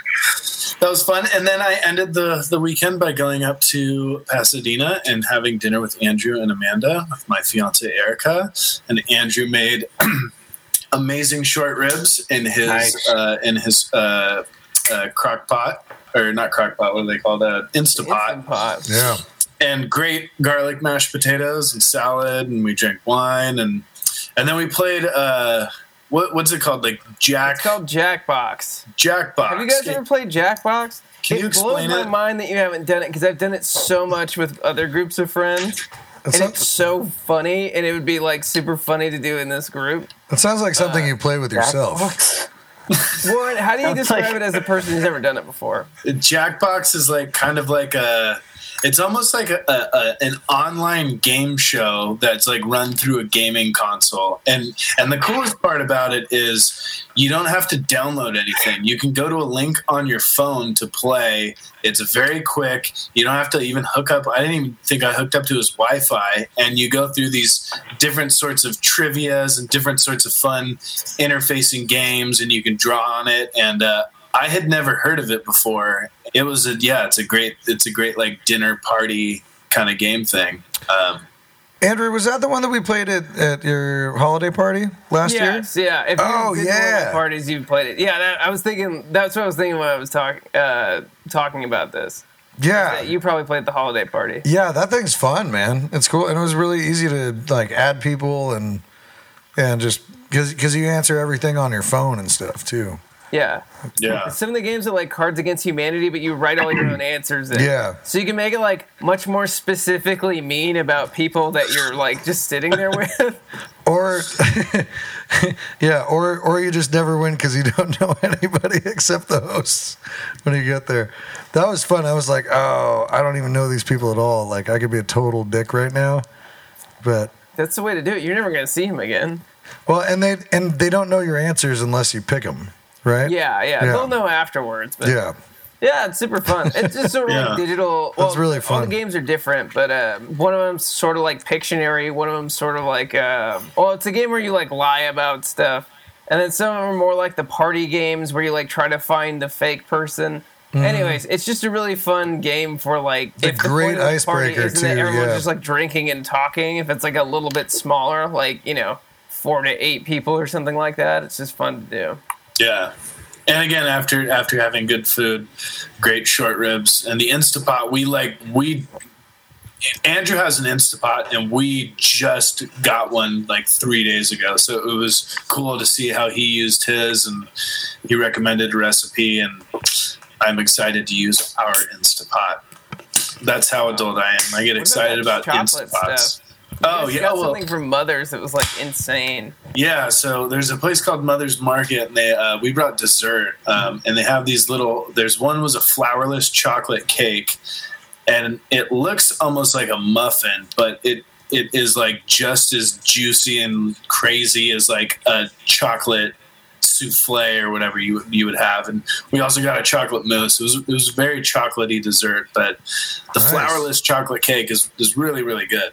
that was fun. And then I ended the, the weekend by going up to Pasadena and having dinner with Andrew and Amanda, with my fiance Erica. And Andrew made amazing short ribs in his Nice. uh, in his uh, uh, crock pot. Or not crock pot, what do they called? Uh, Instapot Instant pot. Yeah. and great garlic mashed potatoes and salad and we drank wine and and then we played uh what what's it called like jack It's called Jackbox. jackbox Have you guys ever played Jackbox? Can it you blows explain my it? mind that you haven't done it because I've done it so much with other groups of friends, That and sounds, it's so funny, and it would be like super funny to do in this group. that sounds like something uh, you play with yourself. Warren, how do you describe like- it as a person who's never done it before? Jackbox is like kind of like a it's almost like a, a, an online game show that's like run through a gaming console. And and the coolest part about it is you don't have to download anything. You can go to a link on your phone to play. It's very quick. You don't have to even hook up. I didn't even think i hooked up to his wi-fi. And you go through these different sorts of trivias and different sorts of fun interfacing games and you can draw on it. And uh, I had never heard of it before. It was a yeah, it's a great it's a great like dinner party kind of game thing. Um, Andrew, was that the one that we played at, at your holiday party last year? Yes, yeah. If Oh, you've been one of yeah. the parties you've played it. Yeah, that, I was thinking. That's what I was thinking when I was talking uh, talking about this. Yeah. You probably played the holiday party. Yeah, that thing's fun, man. It's cool, and it was really easy to like add people and and just because because you answer everything on your phone and stuff too. Yeah. yeah, Some of the games are like Cards Against Humanity, but you write all your own answers in. Yeah. So you can make it like much more specifically mean about people that you're like just sitting there with. Or yeah, or or you just never win because you don't know anybody except the hosts when you get there. That was fun. I was like, oh, I don't even know these people at all. Like I could be a total dick right now, but That's the way to do it. You're never going to see him again. well, and they and they don't know your answers unless you pick them, right? Yeah, yeah. Yeah. They'll know afterwards. But Yeah. Yeah, it's super fun. It's just sort of Yeah. like digital. Well, That's really fun. All the games are different, but uh, one of them's sort of like Pictionary. One of them's sort of like, uh, well, it's a game where you like lie about stuff, and then some of them are more like the party games where you like try to find the fake person. Anyways, it's just a really fun game for like It's a if the great point of the party icebreaker, isn't that too, everyone's yeah. just like drinking and talking. If it's like a little bit smaller, like you know, four to eight people or something like that, it's just fun to do. Yeah. And again, after after having good food, great short ribs, and the Instapot, we like we. Andrew has an Instapot, and we just got one like three days ago. So it was cool to see how he used his, and he recommended a recipe, and I'm excited to use our Instapot. That's how adult I am. I get What excited about Instapots. stuff? Oh You yeah, got well, something from Mothers that was like insane. Yeah, so there's a place called Mother's Market, and they uh, we brought dessert, um, and they have these little. There's one was a flourless chocolate cake, and it looks almost like a muffin, but it it is like just as juicy and crazy as like a chocolate souffle or whatever you you would have. And we also got a chocolate mousse. It was it was a very chocolatey dessert, but the Nice. flourless chocolate cake is is really really good.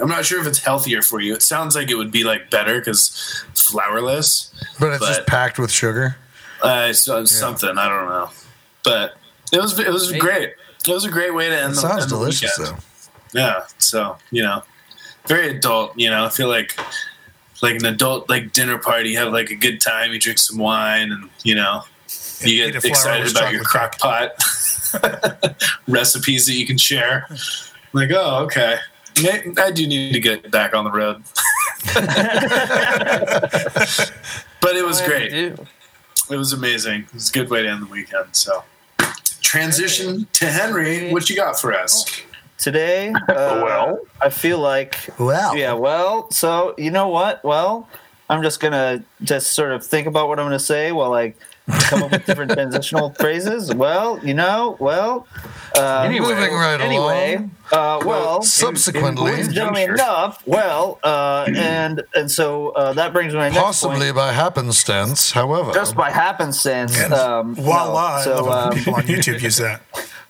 I'm not sure if it's healthier for you. It sounds like it would be like better because flourless, But it's But- just packed with sugar. uh, so something I don't know, but it was it was Maybe. great. It was a great way to end. It the, sounds end the delicious, weekend. though. Yeah, so you know, very adult. You know, I feel like like an adult like dinner party. You have like a good time. You drink some wine, and you know, you get excited about your chocolate crock pot recipes that you can share. Like, oh, okay. May- I do need to get back on the road. but it was great. have to do. It was amazing. It was a good way to end the weekend. So, transition to Henry. What you got for us? Today, uh, Well? I feel like Well, Yeah, well, so you know what? Well, I'm just gonna just sort of think about what I'm gonna say while I come up with different transitional phrases. Well, you know, well, uh, moving right anyway, along. uh, well, Subsequently, ladies and gentlemen, enough. Well, uh, and and so uh, that brings me to my next possibly point. by happenstance, however. Just by happenstance, um, no, voila. so I love um, people on YouTube use that.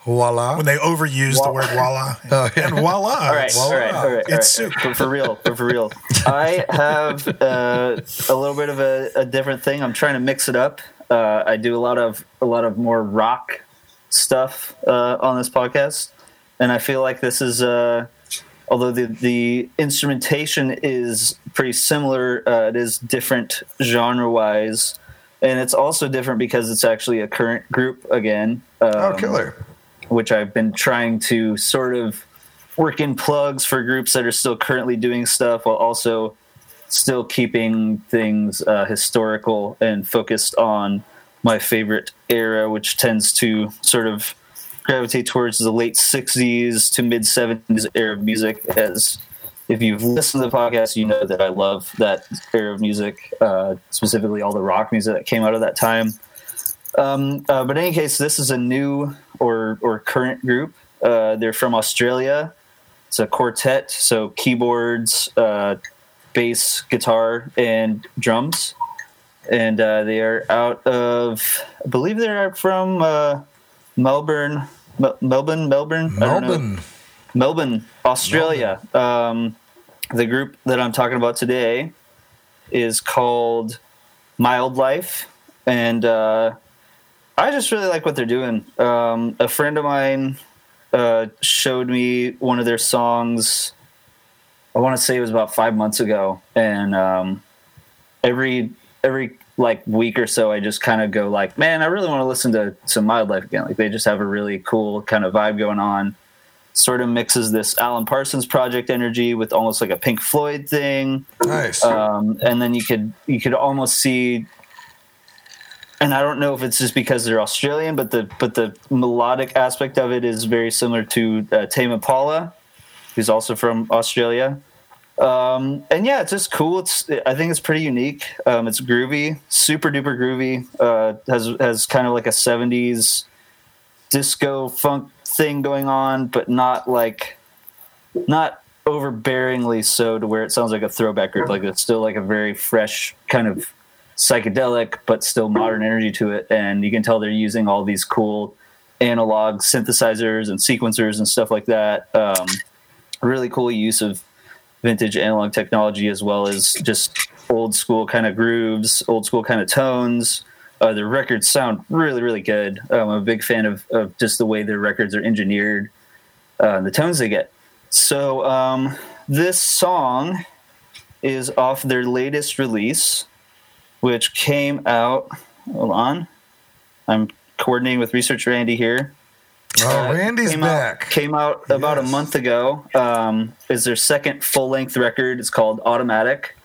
voila. When they overuse the word voila. Oh, yeah. And voila. All right, it's- all right, all right. It's all right. soup. For, for real, for, for real. I have uh, a little bit of a, a different thing. I'm trying to mix it up. Uh, I do a lot of a lot of more rock stuff uh, on this podcast, and I feel like this is. Uh, although the the instrumentation is pretty similar, uh, it is different genre wise, and it's also different because it's actually a current group again. Um, oh, killer. which I've been trying to sort of work in plugs for groups that are still currently doing stuff while also still keeping things uh, historical and focused on my favorite era, which tends to sort of gravitate towards the late 60s to mid 70s era of music. As if you've listened to the podcast, you know that I love that era of music, uh, specifically all the rock music that came out of that time. Um, uh, but in any case, this is a new or or current group. Uh, they're from Australia. It's a quartet, so keyboards, uh, bass, guitar, and drums. And uh, they are out of, I believe they're from uh, Melbourne, Mel- Melbourne, Melbourne, I don't know. Melbourne. Melbourne, Australia. Um, the group that I'm talking about today is called Mildlife, and uh, I just really like what they're doing. Um, a friend of mine uh, showed me one of their songs. I want to say it was about five months ago, and um, every every like week or so, I just kind of go like, "Man, I really want to listen to some Mildlife again." Like they just have a really cool kind of vibe going on sort of mixes this Alan Parsons project energy with almost like a Pink Floyd thing, Nice. um, and then you could you could almost see. And I don't know if it's just because they're Australian, but the but the melodic aspect of it is very similar to uh, Tame Impala, who's also from Australia. Um, and yeah, it's just cool. It's I think it's pretty unique. Um, it's groovy, super duper groovy. Uh, has has kind of like a '70s disco funk thing going on, but not like not overbearingly so to where it sounds like a throwback group. Like it's still like a very fresh kind of psychedelic, but still modern energy to it. And you can tell they're using all these cool analog synthesizers and sequencers and stuff like that. Um, really cool use of vintage analog technology as well as just old school kind of grooves, old school kind of tones. Uh, their records sound really, really good. Um, I'm a big fan of, of just the way their records are engineered, uh, the tones they get. So um, this song is off their latest release, which came out. Hold on, I'm coordinating with Research Randy here. Oh, Randy's came back. Out, came out about a month ago. Um, is their second full length record. It's called Automatic.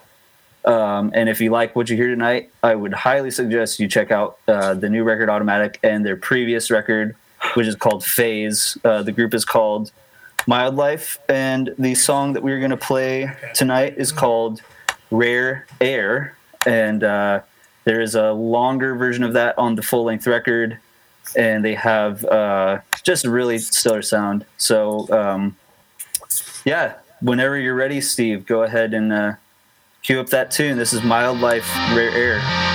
Um, and if you like what you hear tonight, I would highly suggest you check out uh, the new record Automatic and their previous record, which is called Phase. Uh, the group is called Mildlife, and the song that we're going to play tonight is called Rare Air, and uh, there is a longer version of that on the full length record, and they have uh, just really stellar sound. So, um, yeah, whenever you're ready, Steve, go ahead and uh, cue up that tune. This is Mildlife, Rare Air.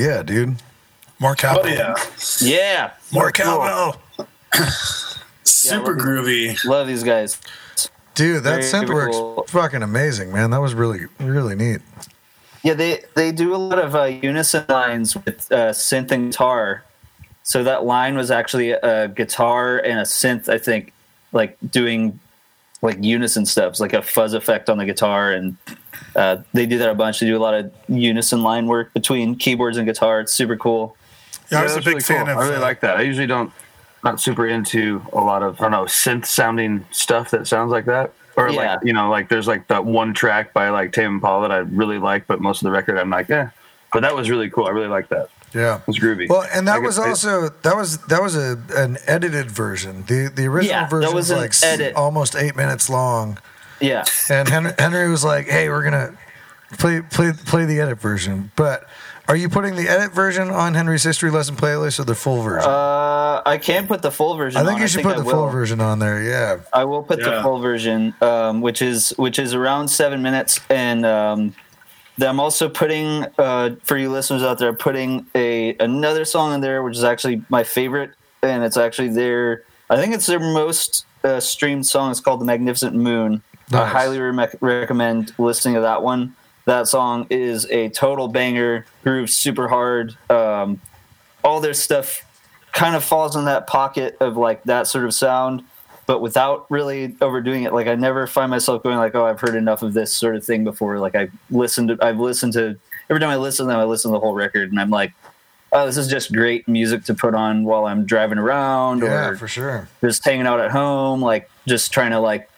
Yeah, dude. More Oh capital. yeah, Yeah, More cool. super Yeah, groovy. Love these guys. Dude, that Very synth works cool. fucking amazing, man. That was really, really neat. Yeah, they they do a lot of uh, unison lines with uh, synth and guitar. So that line was actually a guitar and a synth, I think, like doing like unison stuff, It's like a fuzz effect on the guitar, and uh, they do that a bunch. They do a lot of unison line work between keyboards and guitar. It's super cool. Yeah, I was a big really fan cool. of. I really uh, like that. I usually don't not super into a lot of I don't know synth sounding stuff that sounds like that. Or Yeah. like you know, like there's like that one track by like Tame Impala that I really like, but most of the record I'm like, eh. But that was really cool. I really like that. Yeah. It was groovy. Well, and that I was also that was that was a an edited version. The the original Yeah, version was was like s- edit. almost eight minutes long. Yeah. And Henry, Henry was like, "Hey, we're gonna play play play the edit version." But are you putting the edit version on Henry's history lesson playlist or the full version? Uh, I can put the full version. I think on. you should put I the full version on there. Yeah. I will put the full version, um, which is which is around seven minutes, and um, I'm also putting uh, for you listeners out there, putting a another song in there, which is actually my favorite, and it's actually their I think it's their most uh, streamed song. It's called "The Magnificent Moon." I highly re- recommend listening to that one. That song is a total banger, grooves super hard. Um, all their stuff kind of falls in that pocket of like that sort of sound, but without really overdoing it. Like I never find myself going like, "Oh, I've heard enough of this sort of thing before." Like I've listened to, I've listened to every time I listen to them, I listen to the whole record, and I'm like, "Oh, this is just great music to put on while I'm driving around Yeah, or for sure. just hanging out at home, like just trying to like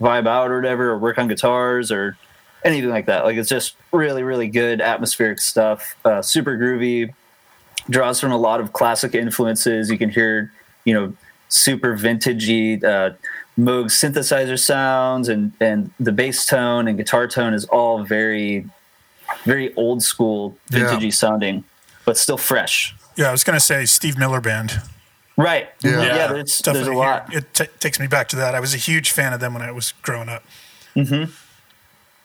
vibe out or whatever, or work on guitars or anything like that. Like it's just really, really good atmospheric stuff. Uh, super groovy. Draws from a lot of classic influences. You can hear, you know, super vintagey uh, Moog synthesizer sounds, and and the bass tone and guitar tone is all very, very old school, Yeah. vintagey sounding, but still fresh. Yeah, I was going to say Steve Miller Band. Right. Yeah. Yeah. there's, there's a Definitely lot. Here. It t- takes me back to that. I was a huge fan of them when I was growing up. Mm-hmm.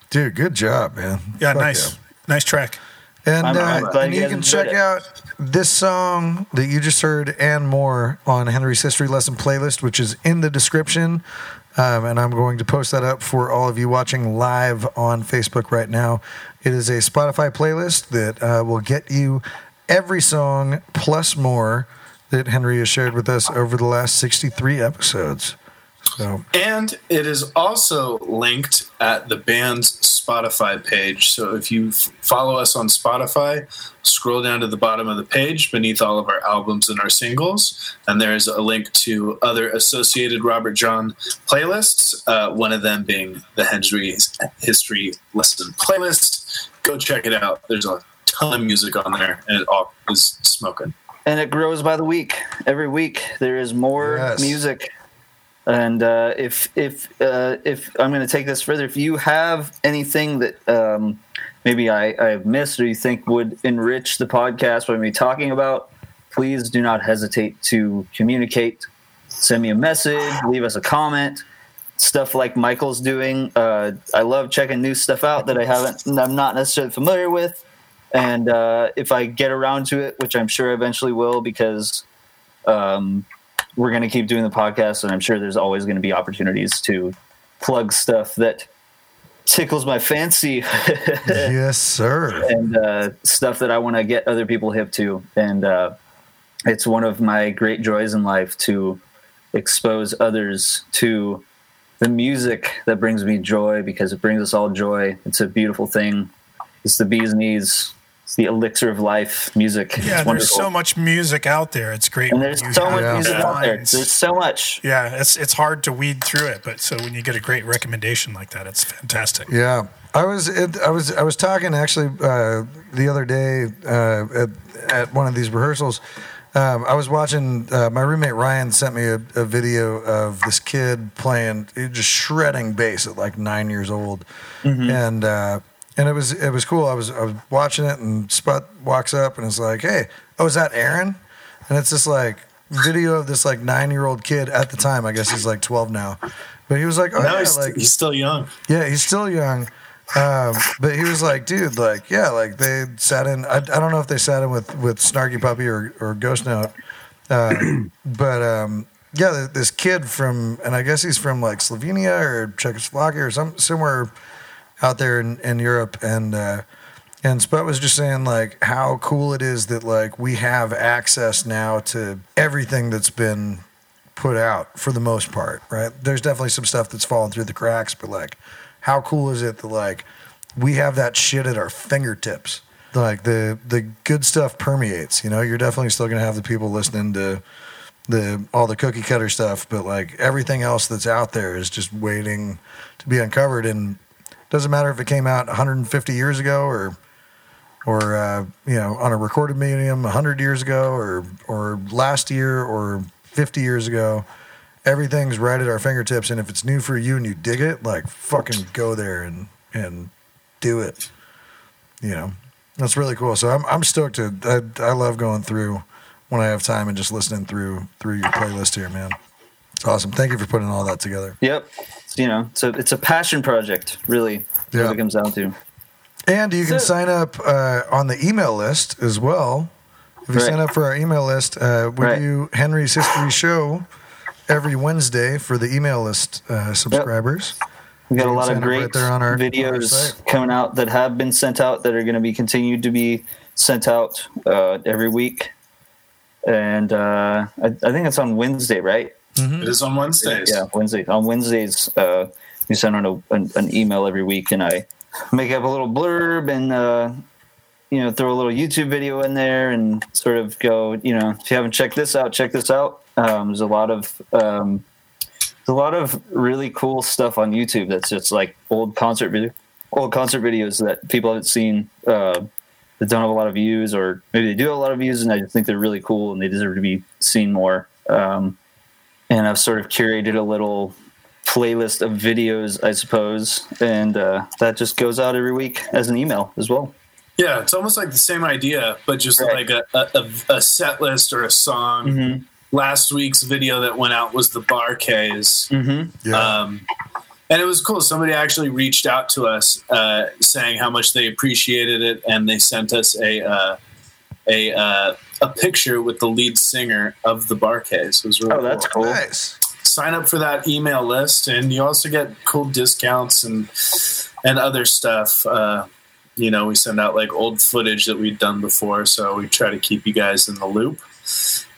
Dude, good job, man. Yeah, Fuck nice, nice track. And, I'm- uh, I'm glad and you you can check it. out this song that you just heard and more on Henry's History Lesson playlist, which is in the description. Um, and I'm going to post that up for all of you watching live on Facebook right now. It is a Spotify playlist that uh, will get you every song plus more that Henry has shared with us over the last 63 episodes. So, And it is also linked at the band's Spotify page. So if you f- follow us on Spotify, scroll down to the bottom of the page beneath all of our albums and our singles, and there's a link to other associated Robert Jon playlists. Uh, one of them being the Henry's History Lesson playlist. Go check it out. There's a ton of music on there, and it all is smoking. And it grows by the week. Every week there is more Yes. music. And uh, if if uh, if I'm going to take this further, if you have anything that um, maybe I, I've missed or you think would enrich the podcast, what I'm talking about, please do not hesitate to communicate. Send me a message, leave us a comment. Stuff like Michael's doing. Uh, I love checking new stuff out that I haven't, I'm not necessarily familiar with and uh, if I get around to it, which I'm sure I eventually will, because um, we're going to keep doing the podcast, and I'm sure there's always going to be opportunities to plug stuff that tickles my fancy yes, sir. and uh, stuff that I want to get other people hip to. And uh, it's one of my great joys in life to expose others to the music that brings me joy because it brings us all joy. It's a beautiful thing. It's the bee's knees. It's the elixir of life. Music. Yeah, it's there's wonderful. so much music out there. It's great. and there's so have much Yeah. music out there. lines. There's so much. Yeah, it's it's hard to weed through it, but so when you get a great recommendation like that, it's fantastic. Yeah, I was it, I was I was talking actually uh, the other day uh, at at one of these rehearsals. Um, I was watching. Uh, my roommate Ryan sent me a, a video of this kid playing, just shredding bass at like nine years old, and uh, and it was it was cool. I was I was watching it, and Sput walks up and is like, "Hey, oh, is that Aaron?" And it's this like video of this like nine year old kid at the time. I guess he's like twelve now, but he was like, "Oh now yeah, he's, like he's still young. yeah, he's still young. Um, but he was like, dude, like, yeah, like they sat in. I, I don't know if they sat in with, with Snarky Puppy or, or Ghost Note. Uh, but um, yeah, this kid from, and I guess he's from like Slovenia or Czechoslovakia or some somewhere out there in, in Europe. And, uh, and Sput was just saying like how cool it is that like we have access now to everything that's been put out for the most part, right? There's definitely some stuff that's fallen through the cracks, but like, how cool is it that like we have that shit at our fingertips? Like the the good stuff permeates. You know, you're definitely still gonna have the people listening to the all the cookie cutter stuff, but like everything else that's out there is just waiting to be uncovered. And doesn't matter if it came out 150 years ago or or uh, you know on a recorded medium 100 years ago or or last year or 50 years ago. Everything's right at our fingertips, and if it's new for you and you dig it, like fucking go there and and do it. You know, that's really cool. So I'm I'm stoked to. I, I love going through when I have time and just listening through through your playlist here, man. It's awesome. Thank you for putting all that together. Yep. You know, so it's a passion project, really. Yeah. What it comes down to. And you can so, sign up uh, on the email list as well. If you right. sign up for our email list, uh, we right. do Henry's History Show every Wednesday for the email list uh, subscribers. Yep. We got a lot of great right our, videos coming out that have been sent out that are going to be continued to be sent out uh, every week. And uh, I, I, think it's on Wednesday, right? Mm-hmm. It is on Wednesdays. Yeah, Wednesdays. On Wednesdays, uh, we send out a, an, an, email every week, and I make up a little blurb and uh, you know throw a little YouTube video in there and sort of go, you know, if you haven't checked this out, check this out. Um, there's a lot of um, there's a lot of really cool stuff on YouTube that's just like old concert video, old concert videos that people haven't seen uh, that don't have a lot of views, or maybe they do have a lot of views, and I just think they're really cool and they deserve to be seen more. Um, and I've sort of curated a little playlist of videos, I suppose, and uh, that just goes out every week as an email as well. Yeah, it's almost like the same idea, but just right. like a, a, a, set list or a song. Mm-hmm last week's video that went out was the Bar-Kays. Mm-hmm. Yeah. Um, and it was cool. Somebody actually reached out to us uh, saying how much they appreciated it, and they sent us a uh, a uh, a picture with the lead singer of the Bar-Kays. It was really oh, that's cool. cool. Nice. Sign up for that email list, and you also get cool discounts and and other stuff. Uh, you know, we send out like old footage that we've done before, so we try to keep you guys in the loop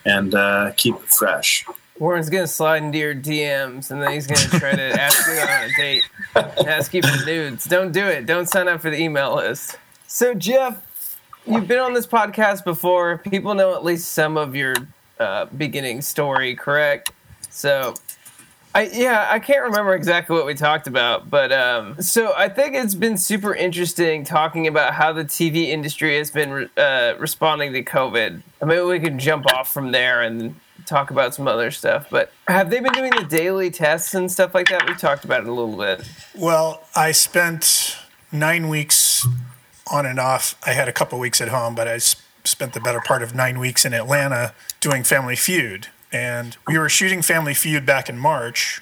and uh, keep it fresh. Warren's gonna slide into your DMs and then he's gonna try to ask you on a date, ask you for nudes. Don't do it. Don't sign up for the email list. So Jeff, you've been on this podcast before. People know at least some of your uh, beginning story, correct? So I yeah, I can't remember exactly what we talked about, but um, so I think it's been super interesting talking about how the TV industry has been uh, responding to COVID. Mean, we can jump off from there and talk about some other stuff. But have they been doing the daily tests and stuff like that? We talked about it a little bit. Well, I spent nine weeks on and off. I had a couple weeks at home, but I spent the better part of nine weeks in Atlanta doing Family Feud and we were shooting Family Feud back in March,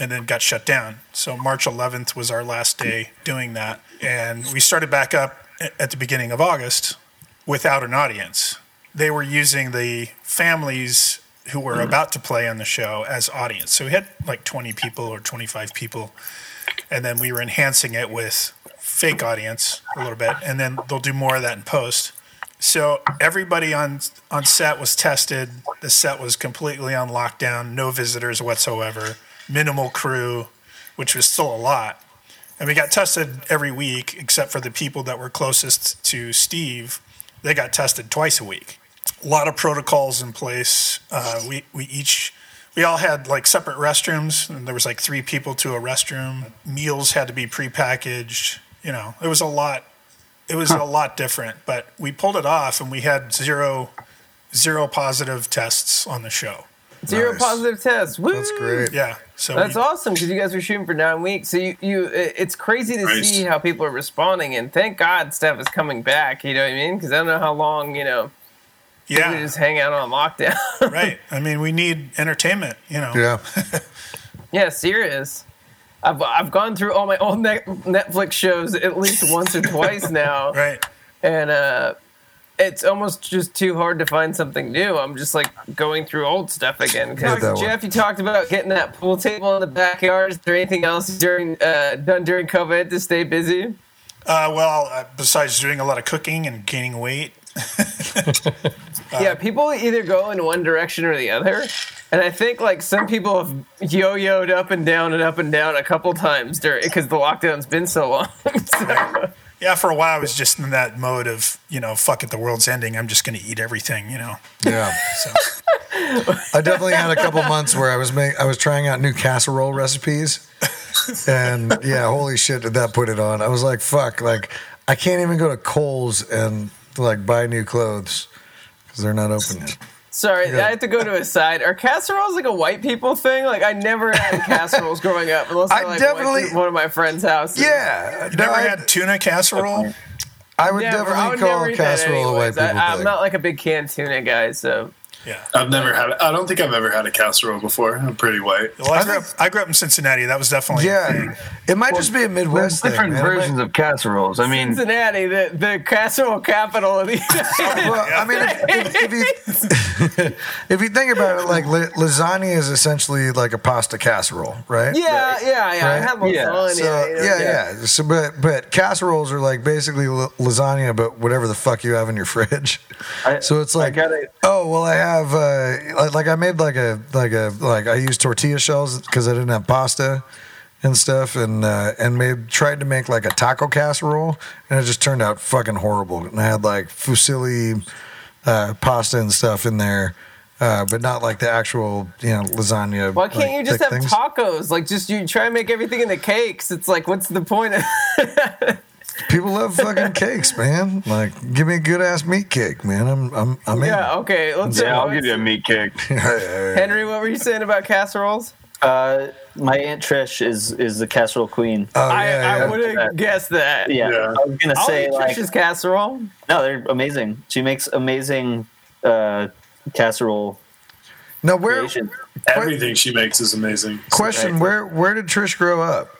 and then got shut down. So March 11th was our last day doing that, and we started back up at the beginning of August without an audience. They were using the families who were about to play on the show as audience. So we had like 20 people or 25 people, and then we were enhancing it with fake audience a little bit, and then they'll do more of that in post. So everybody on on set was tested. The set was completely on lockdown, no visitors whatsoever, minimal crew, which was still a lot. And we got tested every week, except for the people that were closest to Steve. They got tested twice a week. A lot of protocols in place. Uh, we we each we all had like separate restrooms, and there was like three people to a restroom. Meals had to be prepackaged. You know, it was a lot it was huh. a lot different, but we pulled it off, and we had zero zero positive tests on the show. Zero nice. positive tests. Woo! That's great. Yeah. So that's we, awesome because you guys were shooting for nine weeks. So you, you it's crazy to nice. see how people are responding, and thank God Steph is coming back. You know what I mean? Because I don't know how long you know. Yeah. just hang out on lockdown. right. I mean, we need entertainment. You know. Yeah. yeah. Serious. I've I've gone through all my old Netflix shows at least once or twice now. Right. And uh, it's almost just too hard to find something new. I'm just like going through old stuff again. Because Jeff, you talked about getting that pool table in the backyard. Is there anything else during uh, done during COVID to stay busy? Uh, well, uh, besides doing a lot of cooking and gaining weight. yeah, people either go in one direction or the other. And I think like some people have yo-yoed up and down and up and down a couple times during because the lockdown's been so long. so. Yeah, for a while I was just in that mode of you know, fuck it, the world's ending. I'm just going to eat everything, you know. Yeah. So. I definitely had a couple months where I was make, I was trying out new casserole recipes, and yeah, holy shit, did that put it on? I was like, fuck, like I can't even go to Kohl's and like buy new clothes because they're not open yet. Sorry, Yeah. I have to go to a side. Are casseroles like a white people thing? Like I never had casseroles growing up, unless I, I like, definitely- went to one of my friends' houses. Yeah, You never I, had tuna casserole? I would Never. I definitely would call never eat casserole a white anyways. I, people I'm not like a big can tuna guy, so Yeah. I've never had. I don't think I've ever had a casserole before. I'm pretty white. Well, I, I grew up, I grew up in Cincinnati. That was definitely a yeah, thing. it might just be a Midwest thing. different man. Versions of casseroles. I mean, Cincinnati, the, the casserole capital of the United Well, I mean, if, if, if you if you think about it, like lasagna is essentially like a pasta casserole, right? Yeah, yeah, yeah. I have lasagna. Yeah, So you know, yeah, yeah. So, but but casseroles are like basically lasagna, but whatever the fuck you have in your fridge. I- so it's like, I gotta- oh well, I have uh, like- I made like a like a like I used tortilla shells because I didn't have pasta and stuff, and uh, and made tried to make like a taco casserole, and it just turned out fucking horrible. And I had like fusilli uh, pasta and stuff in there. Uh, but not like the actual, you know, lasagna. Why can't like, you just have things. tacos? Like, just you try and make everything into cakes. It's like, what's the point of? People love fucking cakes, man. Like, give me a good ass meat cake, man. I'm, I'm, I'm in. yeah, okay. Let's. yeah, I'll give you a meat cake. Henry, what were you saying about casseroles? Uh, my aunt Trish is is the casserole queen. Oh I, yeah, I would have guessed that. Yeah, Yeah. I was gonna I'll say eat like Trish's casserole. no, they're amazing. She makes amazing uh, casserole Now, where? creations. Everything she makes is amazing. Question: Where, where did Trish grow up?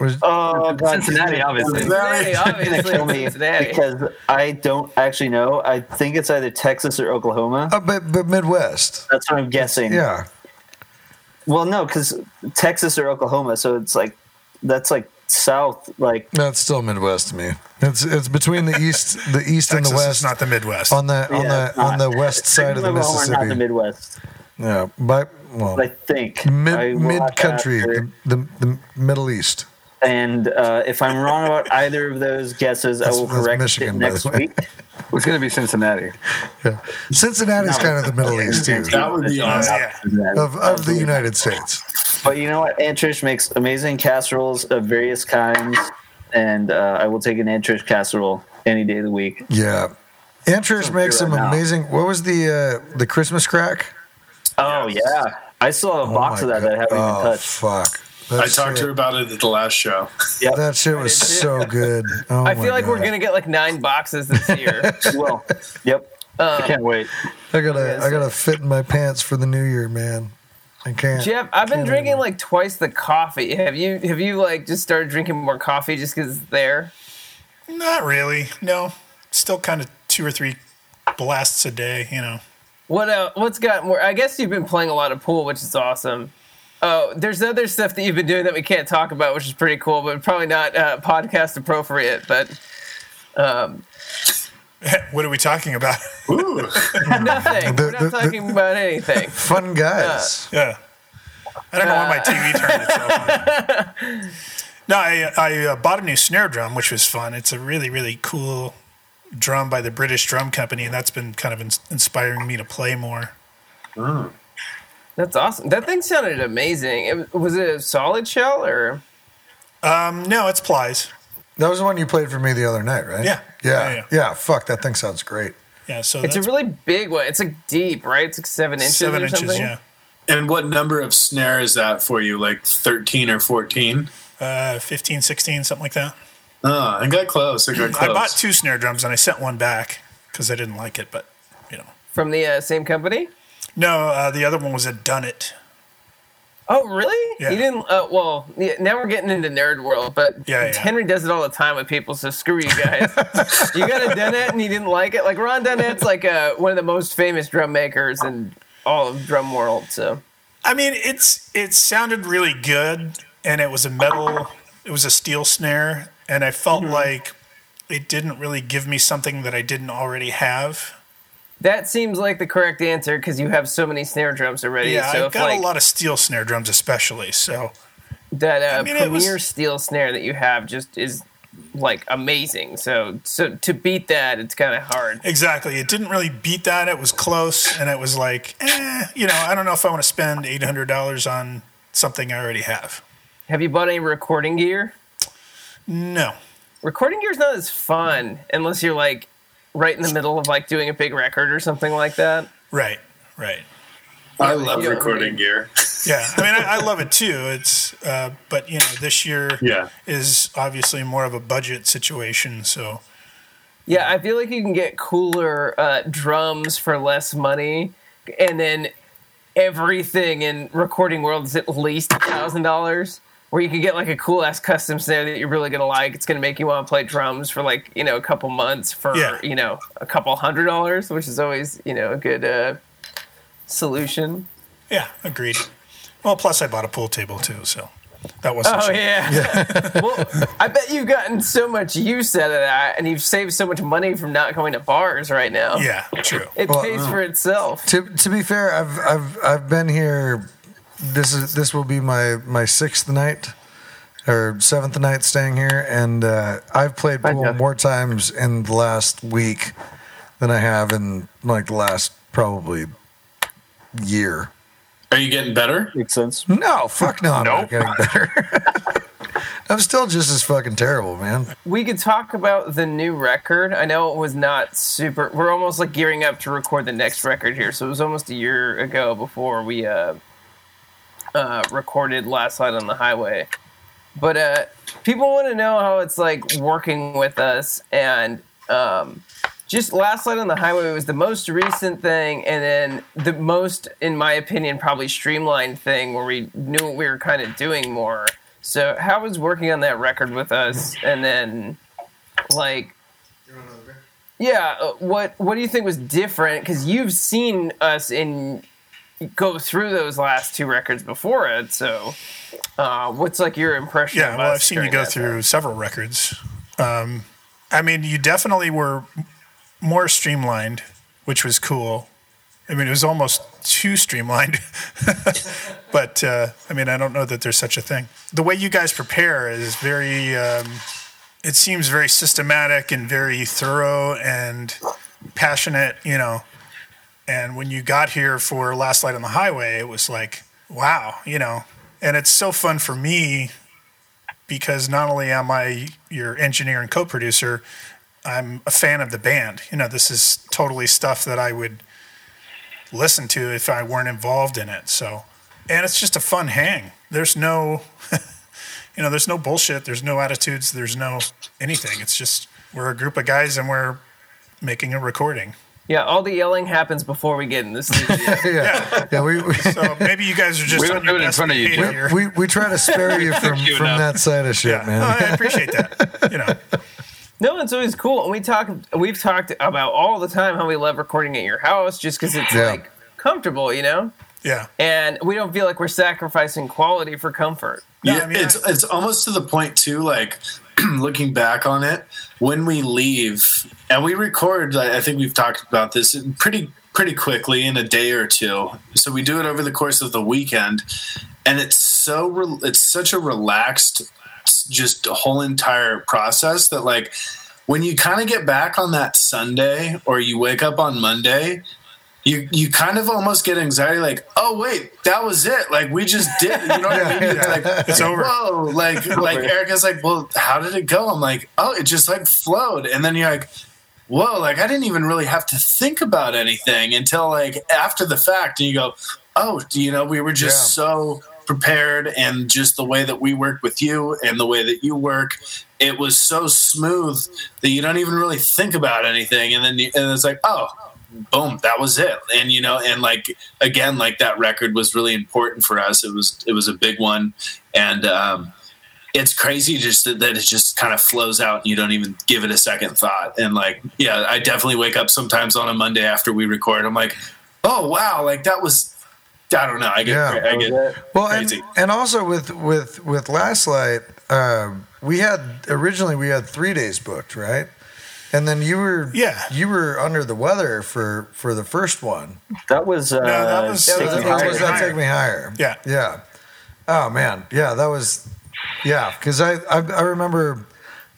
Was, Oh, God, Cincinnati, obviously. Cincinnati, obviously. kill me Cincinnati. because I don't actually know. I think it's either Texas or Oklahoma. oh, but but Midwest. That's what I'm guessing. Yeah. Well, no, because Texas or Oklahoma, so it's like that's like south. Like That's still Midwest to me. It's it's between the east, the east and the west. is not the Midwest. on the on Yeah, the on the west side of the Oklahoma are not the Midwest. Yeah, but well, I think mid mid country, the, the the Middle East. And uh, if I'm wrong about either of those guesses, I will correct Michigan, it next week. It's going to be Cincinnati. Yeah. Cincinnati's kind of the Middle East too, That would be awesome. yeah. of of the United States. But you know what? Aunt Trish makes amazing casseroles of various kinds, and uh, I will take an Aunt Trish casserole any day of the week. Yeah. Aunt Trish makes some right now. amazing. What was the uh, the Christmas crack? Oh yeah, I still have a Oh box of that that I haven't God. even oh, touched. Fuck. I That talked to her about it at the last show. Yeah, That shit was so good. Oh I feel like we're gonna get like nine boxes this year. well, yep. Um, I can't wait. I gotta, Yes. I gotta fit in my pants for the new year, man. I can't. Jeff, I've been Can't drinking even- like twice the coffee. Have you? Have you like just started drinking more coffee just because it's there? Not really. No. Still kind of two or three blasts a day, you know. What? Uh, what's got more? I guess you've been playing a lot of pool, which is awesome. Oh, there's other stuff that you've been doing that we can't talk about, which is pretty cool, but probably not uh, podcast appropriate. But um, what are we talking about? Ooh. nothing. The- We're not the- the- talking about anything. Fun guys. yeah. I don't know when my TV turned itself on. No, I, I uh, bought a new snare drum, which was fun. It's a really, really cool drum by the British Drum Company, and that's been kind of ins- inspiring me to play more. That's awesome. That thing sounded amazing. It, was it a solid shell or? Um, no, it's plies. That was the one you played for me the other night, right? Yeah. Yeah. Yeah, Yeah. yeah. Fuck, that thing sounds great. Yeah, so It's a really big one. It's like deep, right? It's like seven inches seven or inches. something. Yeah, And what number of snare is that for you? Like 13 or 14? uh, 15, 16, something like that. Oh, I got close. I got close. I bought two snare drums and I sent one back because I didn't like it, but you know. From the uh, same company. No, uh, the other one was a Dunnett. Oh, really? Yeah. You didn't? Uh, well, yeah, now we're getting into nerd world, but Yeah, yeah. Henry does it all the time with people. So screw you guys. you got a Dunnett and you didn't like it. Like Ron Dunnett's like uh, one of the most famous drum makers in all of drum world. So I mean, it's it sounded really good, and it was a metal, it was a steel snare, and I felt Mm-hmm. like it didn't really give me something that I didn't already have. That seems like the correct answer because you have so many snare drums already. Yeah, so I've got like a lot of steel snare drums, especially. So that uh, I mean, it was- premier steel snare that you have just is like amazing. So so to beat that, it's kind of hard. Exactly. It didn't really beat that. It was close, and it was like, eh, you know, I don't know if I want to spend eight hundred dollars on something I already have. Have you bought any recording gear? No. Recording gear is not as fun unless you're like right in the middle of like doing a big record or something like that. Right. Right. I love you know, recording gear. Yeah. I mean, I, I love it too. It's, uh, but you know, this year Yeah. is obviously more of a budget situation. So Yeah, I feel like you can get cooler uh, drums for less money, and then everything in recording world is at least a thousand dollars. Where you can get like a cool ass custom snare that you're really gonna like. It's gonna make you want to play drums for like you know a couple months for Yeah. you know a couple hundred dollars, which is always you know a good uh, solution. yeah, agreed. Well, plus I bought a pool table too, so that wasn't. Oh cheap. yeah. well, I bet you've gotten so much use out of that, and you've saved so much money from not going to bars right now. Yeah. True. It Well, pays for itself. To to be fair, I've I've I've been here. This is this will be my my sixth night or seventh night staying here, and uh, I've played Hi, pool Jeff. more times in the last week than I have in like the last probably year. Are you getting better? Makes sense. No, fuck no, I'm not getting better. I'm still just as fucking terrible, man. we could talk about the new record. I know it was not super. We're almost like gearing up to record the next record here, so it was almost a year ago before we uh, uh, recorded Last Light on the Highway. But uh, people want to know how it's like working with us, and um, just Last Light on the Highway was the most recent thing, and then the most, in my opinion, probably streamlined thing where we knew what we were kind of doing more. So, how was working on that record with us, and then like, yeah, uh, what what do you think was different? Because you've seen us in go through those last two records before it. So, uh, what's like your impression? Yeah, well, I've seen you go through time? several records. Um, I mean, you definitely were more streamlined, which was cool. I mean, it was almost too streamlined. but uh, I mean, I don't know that there's such a thing. The way you guys prepare is very. Um, it seems very systematic and very thorough and passionate. You know, and when you got here for Last Light on the Highway, it was like, wow, you know. And it's so fun for me because not only am I your engineer and co-producer, I'm a fan of the band. You know, this is totally stuff that I would listen to if I weren't involved in it. So, and it's just a fun hang. There's no, you know, there's no bullshit. There's no attitudes. There's no anything. It's just we're a group of guys and we're making a recording. Yeah, all the yelling happens before we get in the studio. Yeah, yeah. We we, So maybe you guys are just We on don't your do it in front of you, Jim. we we try to spare you from you from enough. that side of shit, yeah, man. No, I appreciate that. You know, No, it's always cool. And we talk, we've talked about all the time how we love recording at your house just because it's Yeah. like comfortable, you know? yeah. And we don't feel like we're sacrificing quality for comfort. No, yeah, I mean, it's it's almost to the point too. Like looking back on it, when we leave and we record, I think we've talked about this pretty pretty quickly in a day or two. So we do it over the course of the weekend, and it's so re- it's such a relaxed, just whole entire process that like when you kind of get back on that Sunday or you wake up on Monday, you you kind of almost get anxiety like, oh wait, that was it. Like we just did. You know what I mean? Like It's over. Whoa, like like Erica's like, well, how did it go? I'm like, oh, it just like flowed, and then you're like. Whoa, like I didn't even really have to think about anything until like after the fact, and you go, oh, you know, we were just so prepared, and just the way that we worked with you and the way that you work, it was so smooth that you don't even really think about anything, and then you, and it's like, oh, boom that was it. And you know and like again like that record was really important for us. It was it was a big one. And um it's crazy just that, that it just kind of flows out and you don't even give it a second thought. And like yeah i definitely wake up sometimes on a monday after we record. I'm like oh wow like that was i don't know i get Yeah. i get Well, and, crazy. and also with with with Last Light, uh, we had originally we had three days booked, right? And then you were Yeah. you were under the weather for for the first one. That was uh, that was- Take that Me was- Higher. was that take me higher? Yeah. yeah. Oh man, yeah, that was yeah. Because I, I I remember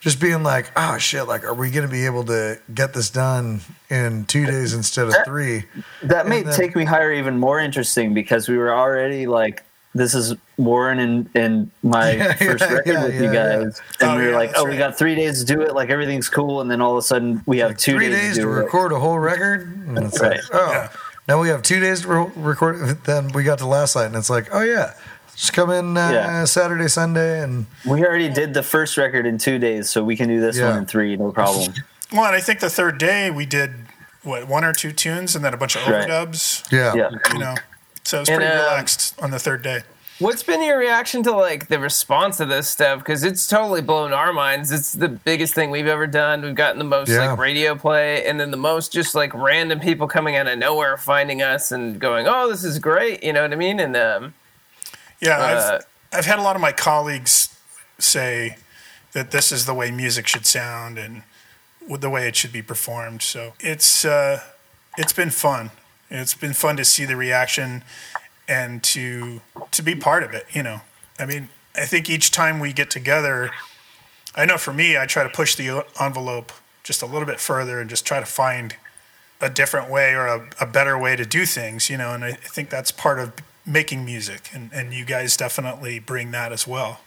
just being like, oh shit, like, are we going to be able to get this done in two days instead of three? That made then- Take Me Higher even more interesting because we were already like, this is Warren and, and my Yeah, first yeah, record yeah, with yeah, you guys. And Oh, we were yeah, like, that's oh, we got three days to do it. Like everything's cool. And then all of a sudden we have two three days, days to, to do it. record a whole record. And it's Right. like, oh, Yeah. now we have two days to re- record. Then we got to Last Light, and it's like, oh yeah, just come in uh, Yeah. Saturday, Sunday, and We already did the first record in two days, so we can do this Yeah. one in three, no problem. Well, and I think the third day we did what one or two tunes and then a bunch of Right. overdubs. yeah, Yeah. You know, so it was And, pretty uh, relaxed on the third day. What's been your reaction to like the response of this stuff? Because it's totally blown our minds. It's the biggest thing we've ever done. We've gotten the most Yeah. like radio play, and then the most just like random people coming out of nowhere finding us and going, "Oh, this is great." You know what I mean? And um, Yeah, uh, I've, I've had a lot of my colleagues say that this is the way music should sound and the way it should be performed. So it's uh, it's been fun. It's been fun to see the reaction and to to be part of it. You know, I mean, I think each time we get together, I know for me, I try to push the envelope just a little bit further and just try to find a different way or a, a better way to do things, you know, and I, I think that's part of making music, and, and you guys definitely bring that as well.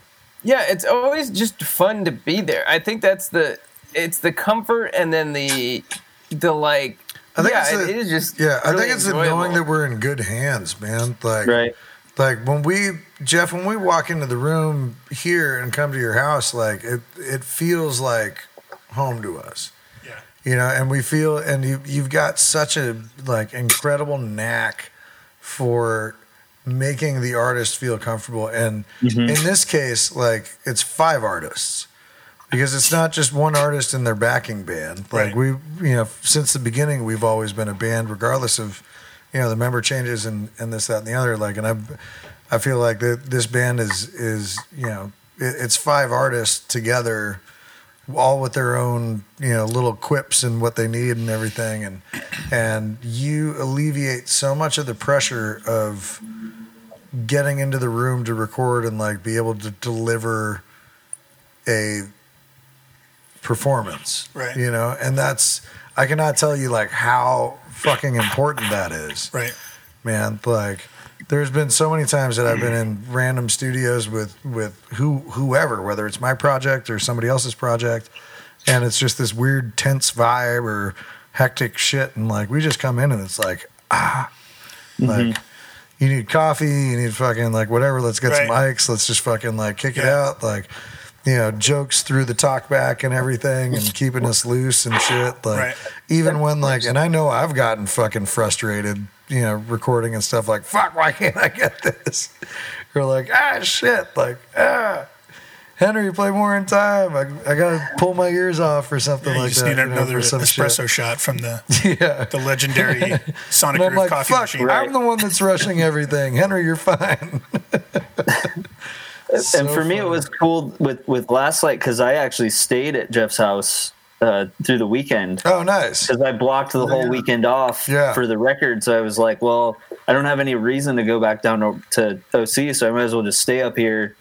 yeah, it's always just fun to be there. I think that's the it's the comfort and then the the like. I think yeah, it's the- is just yeah. I think it's the enjoyable. knowing that we're in good hands, man. Like, Right. like when we Jeff, when we walk into the room here and come to your house, like it, it feels like home to us. Yeah. you know and we feel and you you've got such a like incredible knack for making the artist feel comfortable and mm-hmm. in this case like it's five artists because it's not just one artist and their backing band. Like Right. we you know since the beginning we've always been a band regardless of you know the member changes and and this that and the other. Like and i i feel like that this band is is you know it, it's five artists together all with their own you know little quips and what they need and everything. And and you alleviate so much of the pressure of getting into the room to record and like be able to deliver a performance Right. you know and that's i cannot tell you like how fucking important that is Right. man. Like, there's been so many times that I've been in random studios with with who whoever, whether it's my project or somebody else's project, and it's just this weird tense vibe or hectic shit, and like we just come in and it's like ah, like. You need coffee. You need fucking like whatever. Let's get some mics. Let's just fucking like kick it out. Like, you know, jokes through the talk back and everything, and keeping us loose and shit. Like, Right. even when like, and I know I've gotten fucking frustrated, you know, recording and stuff like, fuck, why can't I get this? Or like, ah, shit, like, ah, Henry, play more in time. I, I gotta pull my ears off or something you like just that. need you know, another for some espresso shit. shot from the Yeah. the legendary Sonic And Groove like, coffee fuck, machine. I'm the one that's rushing everything. Henry, you're fine. and for me, it was cool with with Last Light because I actually stayed at Jeff's house uh, through the weekend Oh, nice. because I blocked the whole weekend off Yeah. for the record. So I was like, well, I don't have any reason to go back down to, to OC, so I might as well just stay up here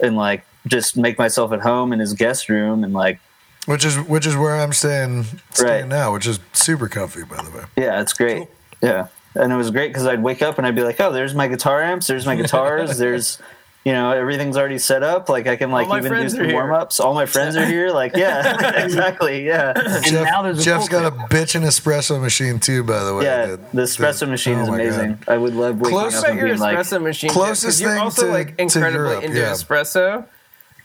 and like just make myself at home in his guest room and like, Which is which is where I'm staying staying Right. now, which is super comfy, by the way. yeah, it's great. Yeah, and it was great because I'd wake up and I'd be like, oh, there's my guitar amps, there's my guitars, there's. You know, everything's already set up. Like I can like even do some warm ups. All my friends are here. Like, yeah, exactly. Yeah. Jeff, now there's a Jeff's got a pulpit. bitching espresso machine too, by the way. Yeah, that- the espresso that- machine oh is my God. amazing. I would love waking Close up about and your being like, espresso machine. Closest because you're thing also to- like to incredibly Europe, into yeah. espresso.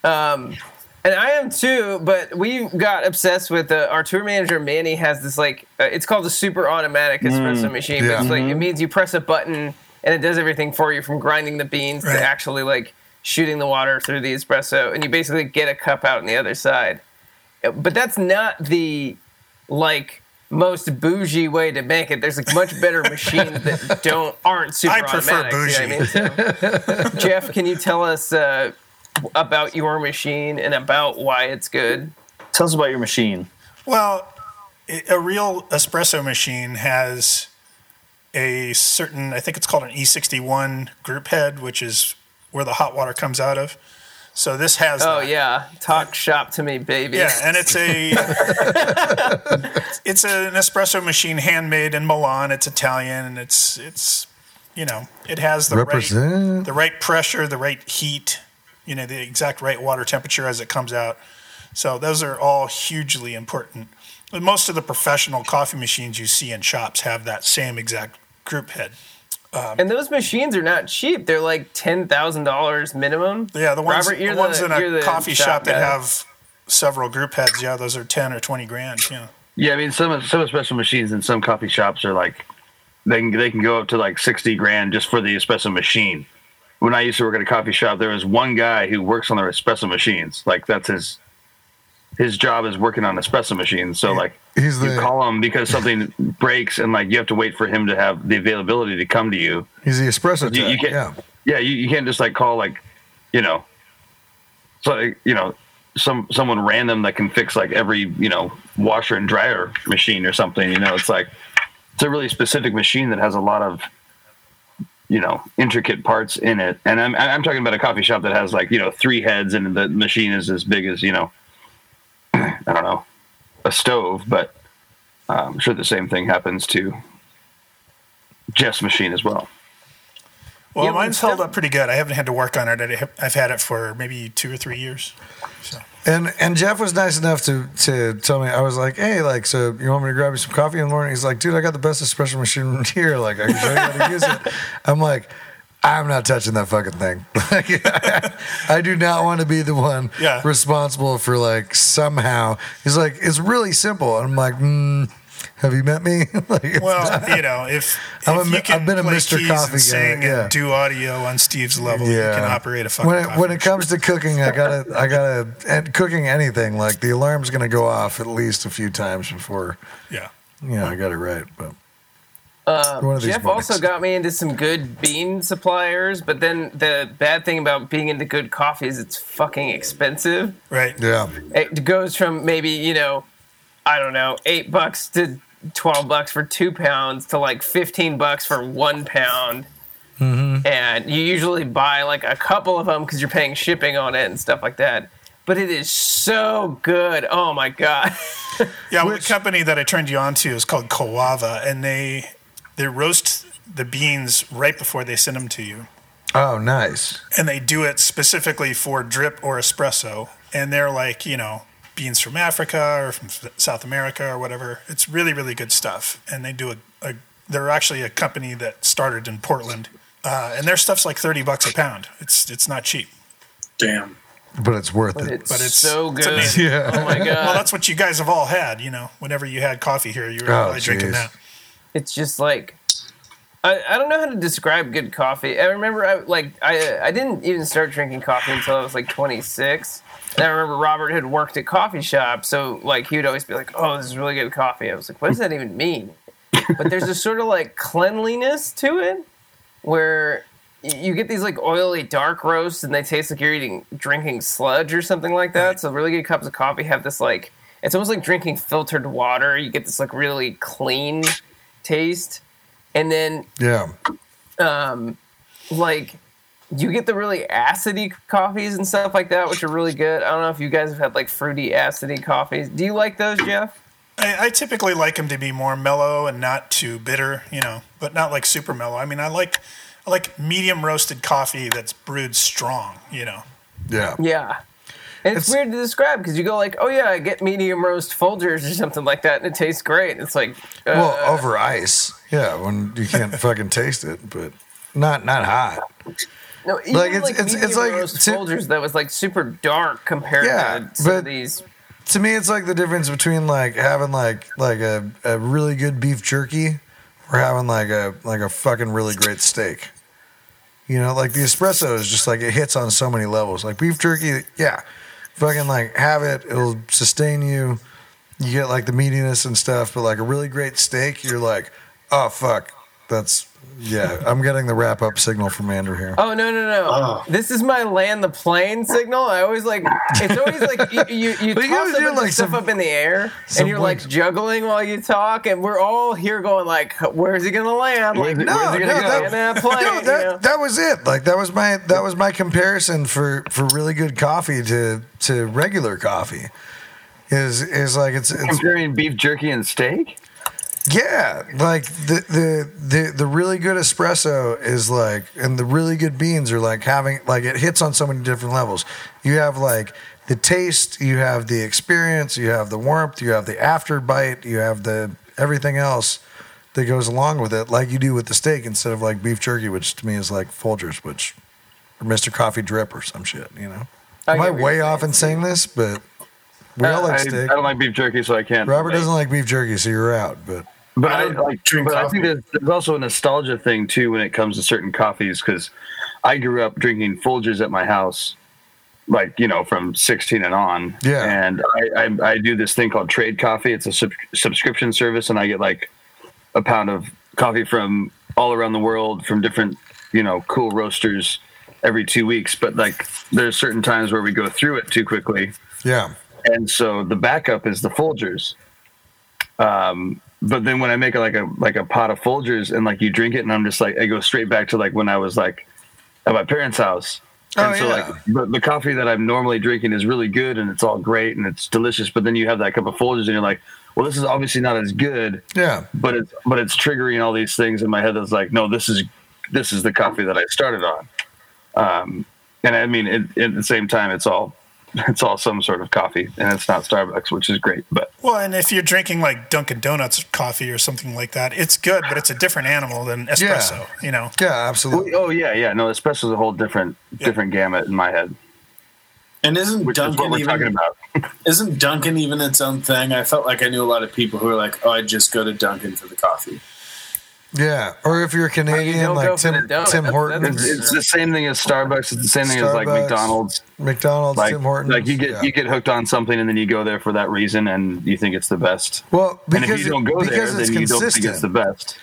Um, and I am too, but we got obsessed with uh, our tour manager Manny has this like uh, it's called a super automatic espresso machine. But Mm. Yeah. it's like it means you press a button and it does everything for you from grinding the beans Right. to actually like shooting the water through the espresso, and you basically get a cup out on the other side. But that's not the like most bougie way to make it. There's like much better machines that don't aren't super I prefer automatic. you know I mean? So, Jeff, can you tell us uh, about your machine and about why it's good? tell us about your machine. Well, a real espresso machine has a certain, I think it's called an E61 group head, which is where the hot water comes out of. So this has. Oh that. yeah, talk shop to me, baby. Yeah, and it's a it's an espresso machine handmade in Milan. It's Italian, and it's it's you know it has the right the right pressure, the right heat, you know the exact right water temperature as it comes out. So those are all hugely important. But most of the professional coffee machines you see in shops have that same exact group head. Um, and those machines are not cheap. They're like ten thousand dollars minimum. Yeah, the ones Robert, the ones the- in a coffee shop shop that have several group heads. Yeah, those are ten or twenty grand. Yeah. Yeah, I mean some some espresso machines in some coffee shops are like they can they can go up to like sixty grand just for the espresso machine. When I used to work at a coffee shop, there was one guy who works on their espresso machines. Like that's his his job is working on espresso machines. So like He's you call him because something breaks and like you have to wait for him to have the availability to come to you. he's the espresso You- you can't- Yeah. Yeah, you, you can't just like call like, you know, so you know, some someone random that can fix like every you know washer and dryer machine or something. You know, it's like it's a really specific machine that has a lot of you know intricate parts in it. And I'm I'm talking about a coffee shop that has like you know three heads and the machine is as big as you know, I don't know, a stove. But uh, I'm sure the same thing happens to Jeff's machine as well. Well, Yeah, mine's held up pretty good. I haven't had to work on it. I- I've had it for maybe two or three years. So And and Jeff was nice enough to to tell me I was like, hey, like, so you want me to grab you some coffee in the morning? He's like, dude, I got the best espresso machine here. Like, I can show you how to use it. I'm like, I'm not touching that fucking thing. Like, I do not want to be the one Yeah. responsible for like somehow. He's like, it's really simple. And I'm like, mm, have you met me? like, Well, not- you know, if, I'm if a- you can I've been a Mr. keys Coffee guy, and sing yeah. and do audio on Steve's level, yeah. you can operate a fucking when it, when it comes to cooking, I gotta I gotta and cooking anything like the alarm's gonna go off at least a few times before Yeah. you know I got it right. But Uh, One of these Jeff mornings. also got me into some good bean suppliers, but then the bad thing about being into good coffee is it's fucking expensive. Right. yeah, It goes from maybe you know, I don't know, eight bucks to twelve bucks for two pounds to like fifteen bucks for one pound. Mm-hmm. And you usually buy like a couple of them because you're paying shipping on it and stuff like that. But it is so good. Oh my god. Yeah, well, the company that I turned you on to is called Coava, and they they roast the beans right before they send them to you, oh nice. and they do it specifically for drip or espresso. And they're like, you know, beans from Africa or from South America or whatever. It's really, really good stuff. And they do a, a they're actually a company that started in Portland, uh, and their stuff's like thirty bucks a pound. It's it's not cheap. Damn. But it's worth But it. it's, But it's- so good. amazing. Yeah. Oh my god. Well, that's what you guys have all had. You know, whenever you had coffee here, you were Oh, probably drinking that. It's just like I, I don't know how to describe good coffee. I remember I like I I didn't even start drinking coffee until I was like 26. And I remember Robert had worked at coffee shops, so like he would always be like, "Oh, this is really good coffee." I was like, "What does that even mean?" But there's a sort of like cleanliness to it, where you get these like oily dark roasts, and they taste like you're eating drinking sludge or something like that. So really good cups of coffee have this like it's almost like drinking filtered water. You get this like really clean taste, and then Yeah, um, like you get the really acidy coffees and stuff like that, which are really good. I don't know if you guys have had like fruity acidy coffees. Do you like those, Jeff? I, I typically like them to be more mellow and not too bitter, you know, but not like super mellow. I mean, I like I like medium roasted coffee that's brewed strong, you know. yeah. Yeah. And it's, It's- weird to describe because you go like, oh yeah, I get medium roast Folgers or something like that, and it tastes great. It's like, uh, Well, over ice. Yeah, when you can't fucking taste it, but not not hot. no, even like, like, it's- it's- it's like Folgers that was like super dark compared Yeah, to some of these. To me, it's like the difference between like having like like a, a really good beef jerky or having like a like a fucking really great steak. You know, like the espresso is just like it hits on so many levels. Like beef jerky, yeah, fucking like have it. It'll sustain you. You get like the meatiness and stuff, but like a really great steak, you're like, oh fuck, that's yeah. I'm getting the wrap up signal from Andrew here. Oh no no no! Oh. This is my land the plane signal. I always like it's always like you you, you But you toss gotta do, like, stuff some- up in the air and you're like, like- juggling while you talk, and we're all here going like, where's he gonna land? Like, No, where's it no, gonna go? in that plane. no, you know? that, that was it. Like that was my that was my comparison for for really good coffee to to regular coffee. Is is like it's it's Comparing beef jerky and steak. Yeah, like the, the the the really good espresso is like, and the really good beans are like having like it hits on so many different levels. You have like the taste, you have the experience, you have the warmth, you have the after bite, you have the everything else that goes along with it, like you do with the steak instead of like beef jerky, which to me is like Folgers, which or Mr. Coffee Drip or some shit. You know, I am I way off in saying this? But we all like I steak. I don't like beef jerky, so I can't. Robert like- doesn't like beef jerky, so you're out. But But I I, like drink But I think there's, there's also a nostalgia thing too when it comes to certain coffees because I grew up drinking Folgers at my house, like you know from 16 and on. Yeah. And I, I, I do this thing called Trade Coffee. It's a sub- subscription service, and I get like a pound of coffee from all around the world from different you know cool roasters every two weeks. But like there's certain times where we go through it too quickly yeah, and so the backup is the Folgers. Um, but then when I make like a like a pot of Folgers and like you drink it, and I'm just like I go straight back to like when I was like at my parents' house. And Oh, so yeah. like the, the coffee that I'm normally drinking is really good and it's all great and it's delicious. But then you have that cup of Folgers and you're like, well, this is obviously not as good, yeah. but it's but it's triggering all these things in my head that's like, no, this is this is the coffee that I started on. Um, and I mean, it, at the same time, it's all it's all some sort of coffee, and it's not Starbucks, which is great. But Well, and if you're drinking like Dunkin' Donuts coffee or something like that, it's good, but it's a different animal than espresso. You know, Yeah, absolutely. oh yeah, yeah, no, espresso is a whole different different gamut in my head, And isn't which is what Dunkin' we're talking even about. isn't Dunkin' even its own thing? I felt like I knew a lot of people who were like, "Oh, I just go to Dunkin' for the coffee." Yeah, or if you're Canadian, don't like Tim, donut. Tim That's- Hortons, It's, it's the same thing as Starbucks. It's the same thing as like McDonald's. McDonald's, Like, Tim Hortons. like you get yeah. you get hooked on something, and then you go there for that reason, and you think it's the best. well, and because if you don't go it, there, then it's you don't think it's the best.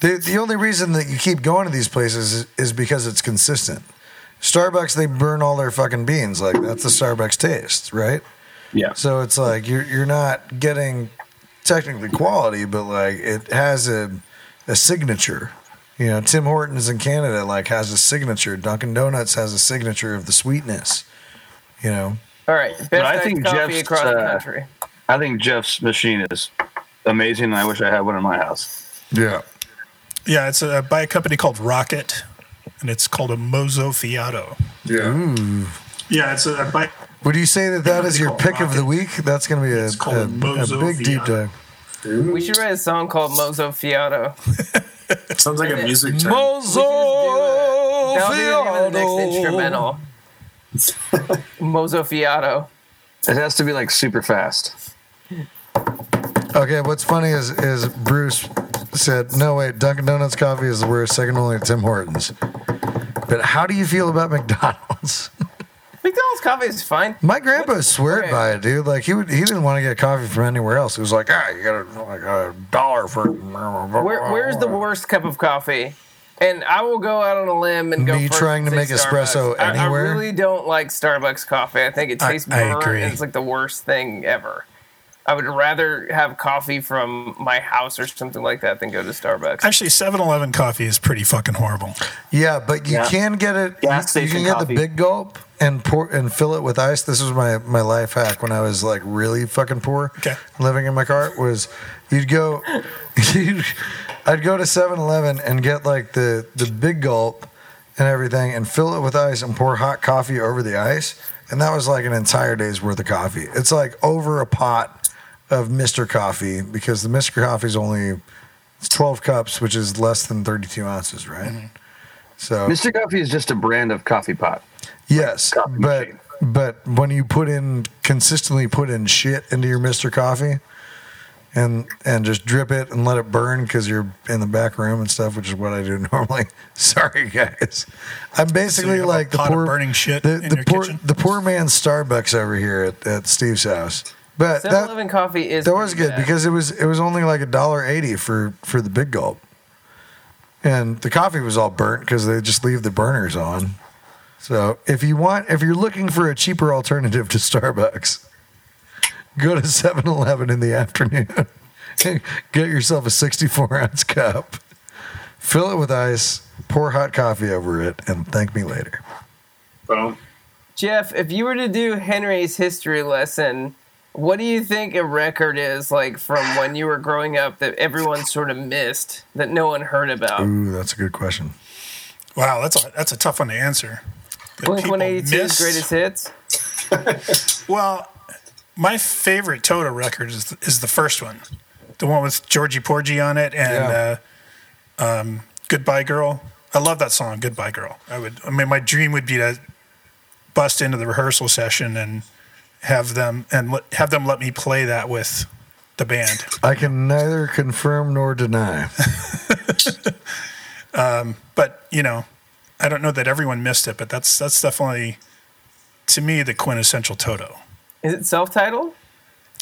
The, the only reason that you keep going to these places is, is because it's consistent. Starbucks, they burn all their fucking beans. Like that's the Starbucks taste, right? Yeah. So it's like you're you're not getting technically quality, but like it has a a signature. You know, Tim Hortons in Canada like has a signature. Dunkin' Donuts has a signature of the sweetness. You know, All right, best I think coffee Jeff's, across the uh, country. I think Jeff's machine is amazing, and I wish I had one in my house. yeah. yeah, it's a, by a company called Rocket, and it's called a Mozzafiato. Ooh. Yeah, it's a by. Would you say that that is your called pick of the week? That's going to be a, It's a, a Mozo big deep dive. We should write a song called Mozzafiato. Sounds like a music term. That'll be the name of the next instrumental. Mozzafiato. It has to be like super fast. Okay, what's funny is is Bruce said, "No wait, Dunkin' Donuts coffee is the worst, second only to Tim Hortons." But how do you feel about McDonald's? McDonald's coffee is fine. My grandpa sweared okay. by it, dude. Like he would, he didn't want to get coffee from anywhere else. He was like, "Ah, you got a, like a dollar for." Where, where's the worst cup of coffee? And I will go out on a limb and go. Me trying to make say espresso Starbucks. I- anywhere? I, really don't like Starbucks coffee. I think it tastes I burnt. agree. and It's like the worst thing ever. I would rather have coffee from my house or something like that than go to Starbucks. Actually, 7-Eleven coffee is pretty fucking horrible. Yeah, but you Yeah. can get it. Gas you, you can get coffee. the big gulp and pour and fill it with ice. This was my my life hack when I was like really fucking poor, Okay. living in my car. Was you'd go, you'd, I'd go to 7-Eleven and get like the the big gulp and everything, and fill it with ice and pour hot coffee over the ice, and that was like an entire day's worth of coffee. It's like over a pot of Mister Coffee because the Mister Coffee is only twelve cups, which is less than thirty two ounces, right? Mm-hmm. So Mr. Coffee is just a brand of coffee pot. Yes, coffee but machine. but when you put in consistently put in shit into your Mister Coffee, and and just drip it and let it burn because you're in the back room and stuff, which is what I do normally. Sorry, guys. I'm basically you have a like the pot of poor burning shit the, in the your poor kitchen? the poor man's Starbucks over here at, at Steve's house. But that Eleven coffee is that was good bad. because it was it was only like a dollar eighty for for the big gulp. and the coffee was all burnt because they just leave the burners on. So if you want, if you're looking for a cheaper alternative to Starbucks, go to 7-Eleven in the afternoon. Get yourself a 64 ounce cup, fill it with ice, pour hot coffee over it, and thank me later. Boom. Jeff, if you were to do Henry's history lesson, what do you think a record is like from when you were growing up that everyone sort of missed that no one heard about? Ooh, that's a good question. Wow, that's a that's a tough one to answer. That Blink 182's greatest hits. Well, my favorite Toto record is the, is the first one, the one with Georgie Porgy on it and uh, um, "Goodbye Girl." I love that song, "Goodbye Girl." I would. I mean, my dream would be to bust into the rehearsal session and have them and let, have them let me play that with the band. I can neither confirm nor deny. But you know, I don't know that everyone missed it, but that's that's definitely to me the quintessential Toto. Is it self-titled?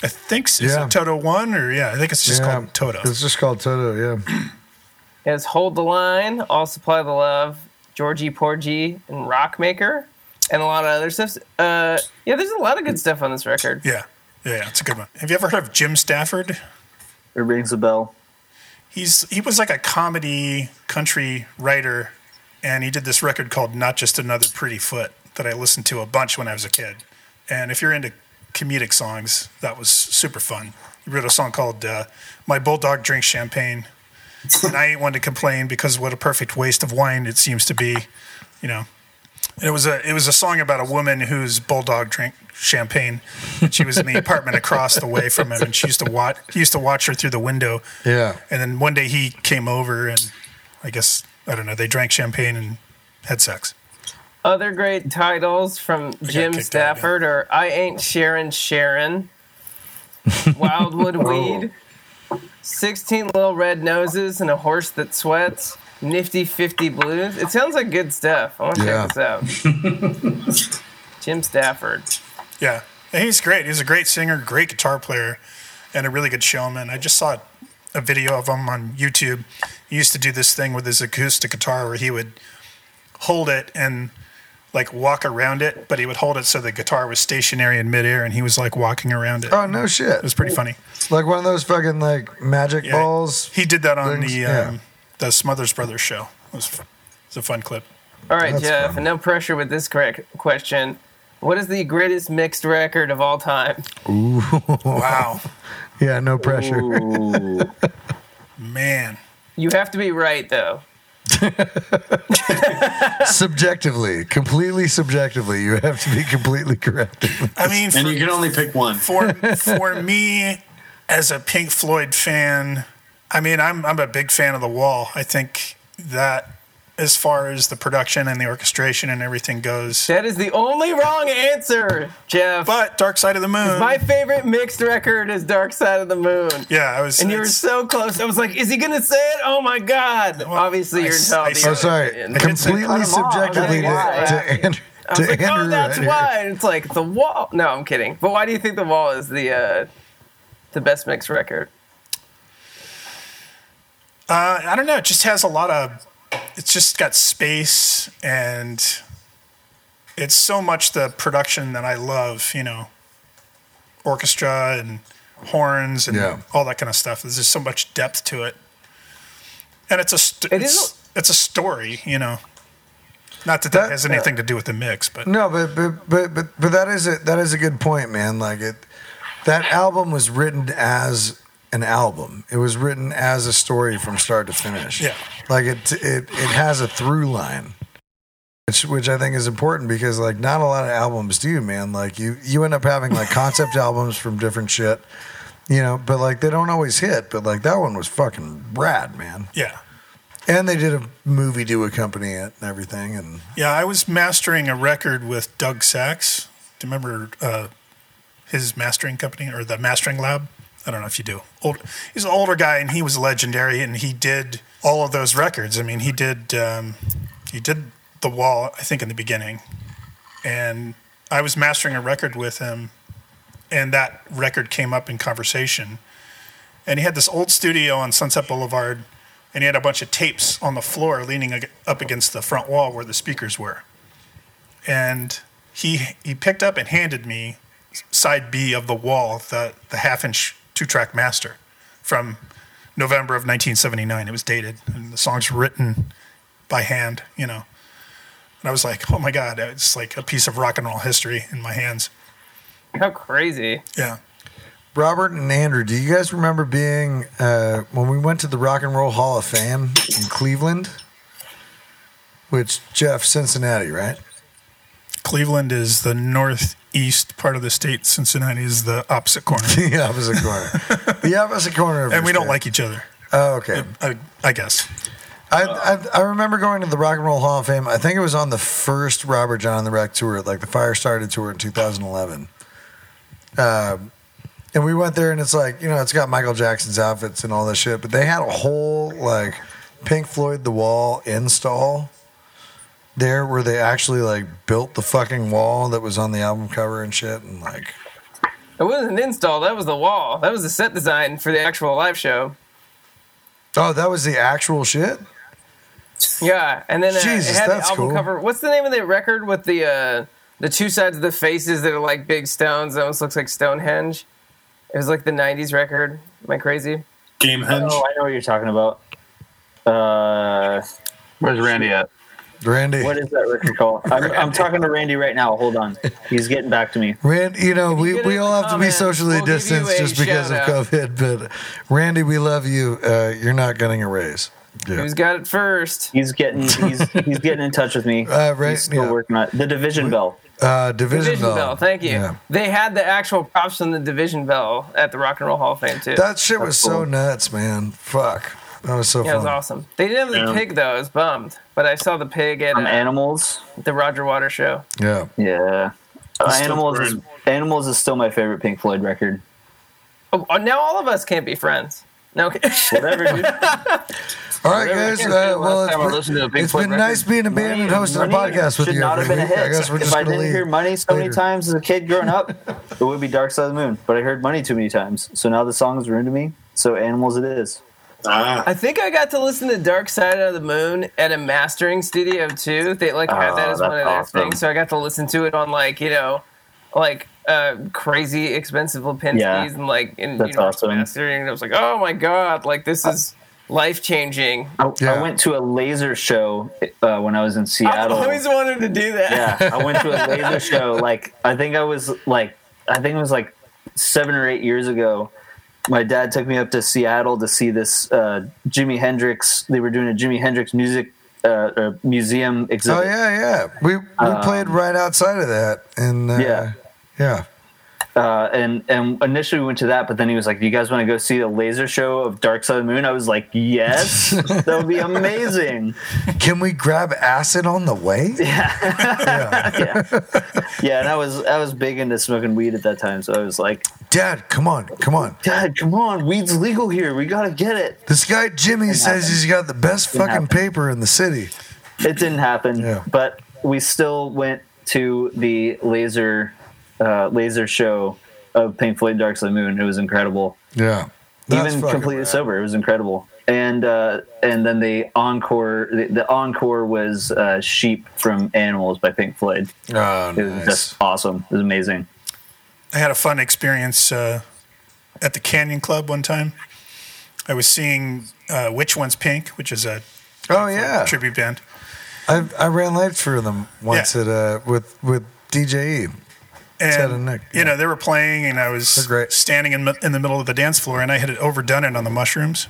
I think is Yeah. it Toto one or yeah, I think it's just Yeah, called Toto. It's just called Toto, yeah. It has Hold the Line, I'll Supply the Love, Georgie Porgy, and Rockmaker, and a lot of other stuff. Uh, yeah, there's a lot of good stuff on this record. Yeah, yeah, yeah, it's a good one. Have you ever heard of Jim Stafford? It rings a bell. He's he was like a comedy country writer, and he did this record called "Not Just Another Pretty Foot" that I listened to a bunch when I was a kid. And if you're into comedic songs, that was super fun. He wrote a song called uh, "My Bulldog Drinks Champagne," and I ain't one to complain because what a perfect waste of wine it seems to be, you know. And it was a it was a song about a woman whose bulldog drank champagne. She was in the apartment across the way from him, and she used to watch he used to watch her through the window. Yeah. And then one day he came over, and I guess I don't know. They drank champagne and had sex. Other great titles from Jim kicked out Stafford are I Ain't Sharin' Sharon, Wildwood oh. Weed, 16 Little Red Noses and a Horse That Sweats, Nifty 50 Blues. It sounds like good stuff. I want to Yeah. check this out. Jim Stafford. Yeah, And he's great. He's a great singer, great guitar player, and a really good showman. I just saw a video of him on YouTube. He used to do this thing with his acoustic guitar where he would hold it and like walk around it, but he would hold it so the guitar was stationary in midair, and he was like walking around it. Oh no shit! It was pretty funny. It's like one of those fucking like magic Yeah, balls. He did that on things, the yeah. um, the Smothers Brothers show. It was, it was a fun clip. All right, That's Jeff, fun. no pressure with this correct question. What is the greatest mixed record of all time? Wow, Yeah, no pressure. Man. You have to be right, though. subjectively, completely subjectively, you have to be completely correct. I mean, And you can only pick one. for for me as a Pink Floyd fan, I mean, I'm I'm a big fan of the Wall. I think that as far as the production and the orchestration and everything goes, That is the only wrong answer, Jeff. but Dark Side of the Moon. My favorite mixed record is Dark Side of the Moon. yeah, I was. And you were so close. I was like, is he going to say it? Oh my God. Obviously, I you're s- entitled I to Oh, sorry. opinion. I did say- Completely Cut 'em off. subjectively to, That's to. Andrew. I was To like, Andrew oh, that's right why. And it's like the wall. No, I'm kidding. But why do you think the wall is the uh, the best mixed record? Uh, I don't know. It just has a lot of. It's just got space and it's so much the production that I love. You know, orchestra and horns and Yeah. all that kind of stuff. There's just so much depth to it, and it's a st- It it's, is it's a story. You know, not that that, That- has anything to do with the mix, but No, but but but but, but that is a, that is a good point, man. Like it, that album was written as an album. It was written as a story from start to finish. Yeah. like it it it has a through line. Which, which I think is important because like not a lot of albums do, man. Like you you end up having like concept albums from different shit, you know, but like they don't always hit. But like that one was fucking rad, man. yeah. And they did a movie to accompany it and everything. And Yeah, I was mastering a record with Doug Sax. Do you remember uh, his mastering company or the mastering lab? I don't know if you do. Old, he's an older guy, and he was legendary, and he did all of those records. I mean, he did um, he did the Wall, I think, in the beginning, and I was mastering a record with him, and that record came up in conversation, and he had this old studio on Sunset Boulevard, and he had a bunch of tapes on the floor leaning up against the front wall where the speakers were. And he he picked up and handed me side B of the wall, the the half inch two track master from November of 1979. It was dated, and the song's written by hand, you know. And I was like, oh my god, it's like a piece of rock and roll history in my hands. How crazy. Yeah. Robert and Andrew, do you guys remember being uh, when we went to the Rock and Roll Hall of Fame in Cleveland? Which Jeff, Cincinnati, right? Cleveland is the northeast part of the state. Cincinnati is the opposite corner. The opposite corner. the opposite corner of and we don't like each other, Oh, okay. I, I guess. I, I I remember going to the Rock and Roll Hall of Fame. I think it was on the first Robert Jon and the Wreck tour, like the Fire Started tour in 2011. Um, and we went there, and it's like you know, it's got Michael Jackson's outfits and all this shit, but they had a whole like Pink Floyd The Wall install there, where they actually like built the fucking wall that was on the album cover and shit, and like It wasn't an install. That was the wall. That was the set design for the actual live show. oh, that was the actual shit. Yeah, and then uh, Jesus, it had the album cool. cover. What's the name of the record with the uh, the two sides of the faces that are like big stones? That almost looks like Stonehenge. It was like the '90s record. Am I crazy? Game Gamehenge. Oh, I know what you're talking about. Uh, Where's Randy at? Randy, what is that record called? I'm, I'm talking to Randy right now. Hold on, he's getting back to me. Rand, you know, we, get we all the have to be socially we'll distanced just because of shout-out. COVID. But Randy, we love you. Uh, you're not getting a raise. Yeah. Who's got it first? He's getting he's he's getting in touch with me. Uh, right, He's still yeah. working on it. the division bell. Uh, Division, Division Bell. Bell. Thank you. Yeah. They had the actual props from the Division Bell at the Rock and Roll Hall of Fame too. That shit was That's so nuts, man. Fuck. That was so yeah, it was awesome. They didn't have the Yeah. pig though. I was bummed, but I saw the pig at From uh, Animals. the Roger Waters show. Yeah. Yeah. Uh, Animals is. Animals is still my favorite Pink Floyd record. Oh, oh, now all of us can't be friends. No, okay. Whatever, dude. All right, Whatever guys. it is, Uh, well, time I it's, listened to a been, Pink it's been record. nice being a band and hosting a podcast with you. should not have been a week. I hit. guess we're just if I didn't leave hear Money so many times as a kid growing up, it would be Dark Side of the Moon. But I heard Money too many times, so now the song is ruined to me. So Animals it is. Ah, I think I got to listen to Dark Side of the Moon at a mastering studio too. They like had that Oh, as one of that's their awesome. things, so I got to listen to it on like you know, like uh, crazy expensive Lipinskis Yeah. and like in That's you know, awesome. mastering. And I was like, oh my god, like this is life changing. I, Yeah. I went to a laser show uh, when I was in Seattle. I Seattle. always wanted to do that. yeah, I went to a laser show. Like I think I was like I think it was like seven or eight years ago. My dad took me up to Seattle to see this uh, Jimi Hendrix. They were doing a Jimi Hendrix music uh, uh, museum exhibit. Oh yeah, yeah. We we played right outside of that, and uh, Um, Yeah. yeah. Uh, and and initially we went to that, but then he was like, "Do you guys want to go see a laser show of Dark Side of the Moon?" I was like, "Yes, that would be amazing." Can we grab acid on the way? yeah, yeah. Yeah, and I was I was big into smoking weed at that time, so I was like, Dad, come on, come on. "Dad, come on, weed's legal here. We gotta get it." This guy Jimmy says he's got the best fucking happen. paper in the city. It didn't happen, Yeah. but we still went to the laser uh, laser show of Pink Floyd Dark Side of the Moon. It was incredible. Yeah. That's even completely rad. sober. It was incredible. And uh, and then the encore, the, the encore was uh, "Sheep from Animals" by Pink Floyd. Oh, It was nice. just awesome. It was amazing. I had a fun experience uh, at the Canyon Club one time. I was seeing uh, Which One's Pink, which is a Oh yeah, tribute band. I I ran lights for them once Yeah. at uh with with DJE. Ted and And Nick, you know they were playing, and I was great. standing in, in the middle of the dance floor, and I had overdone it on the mushrooms.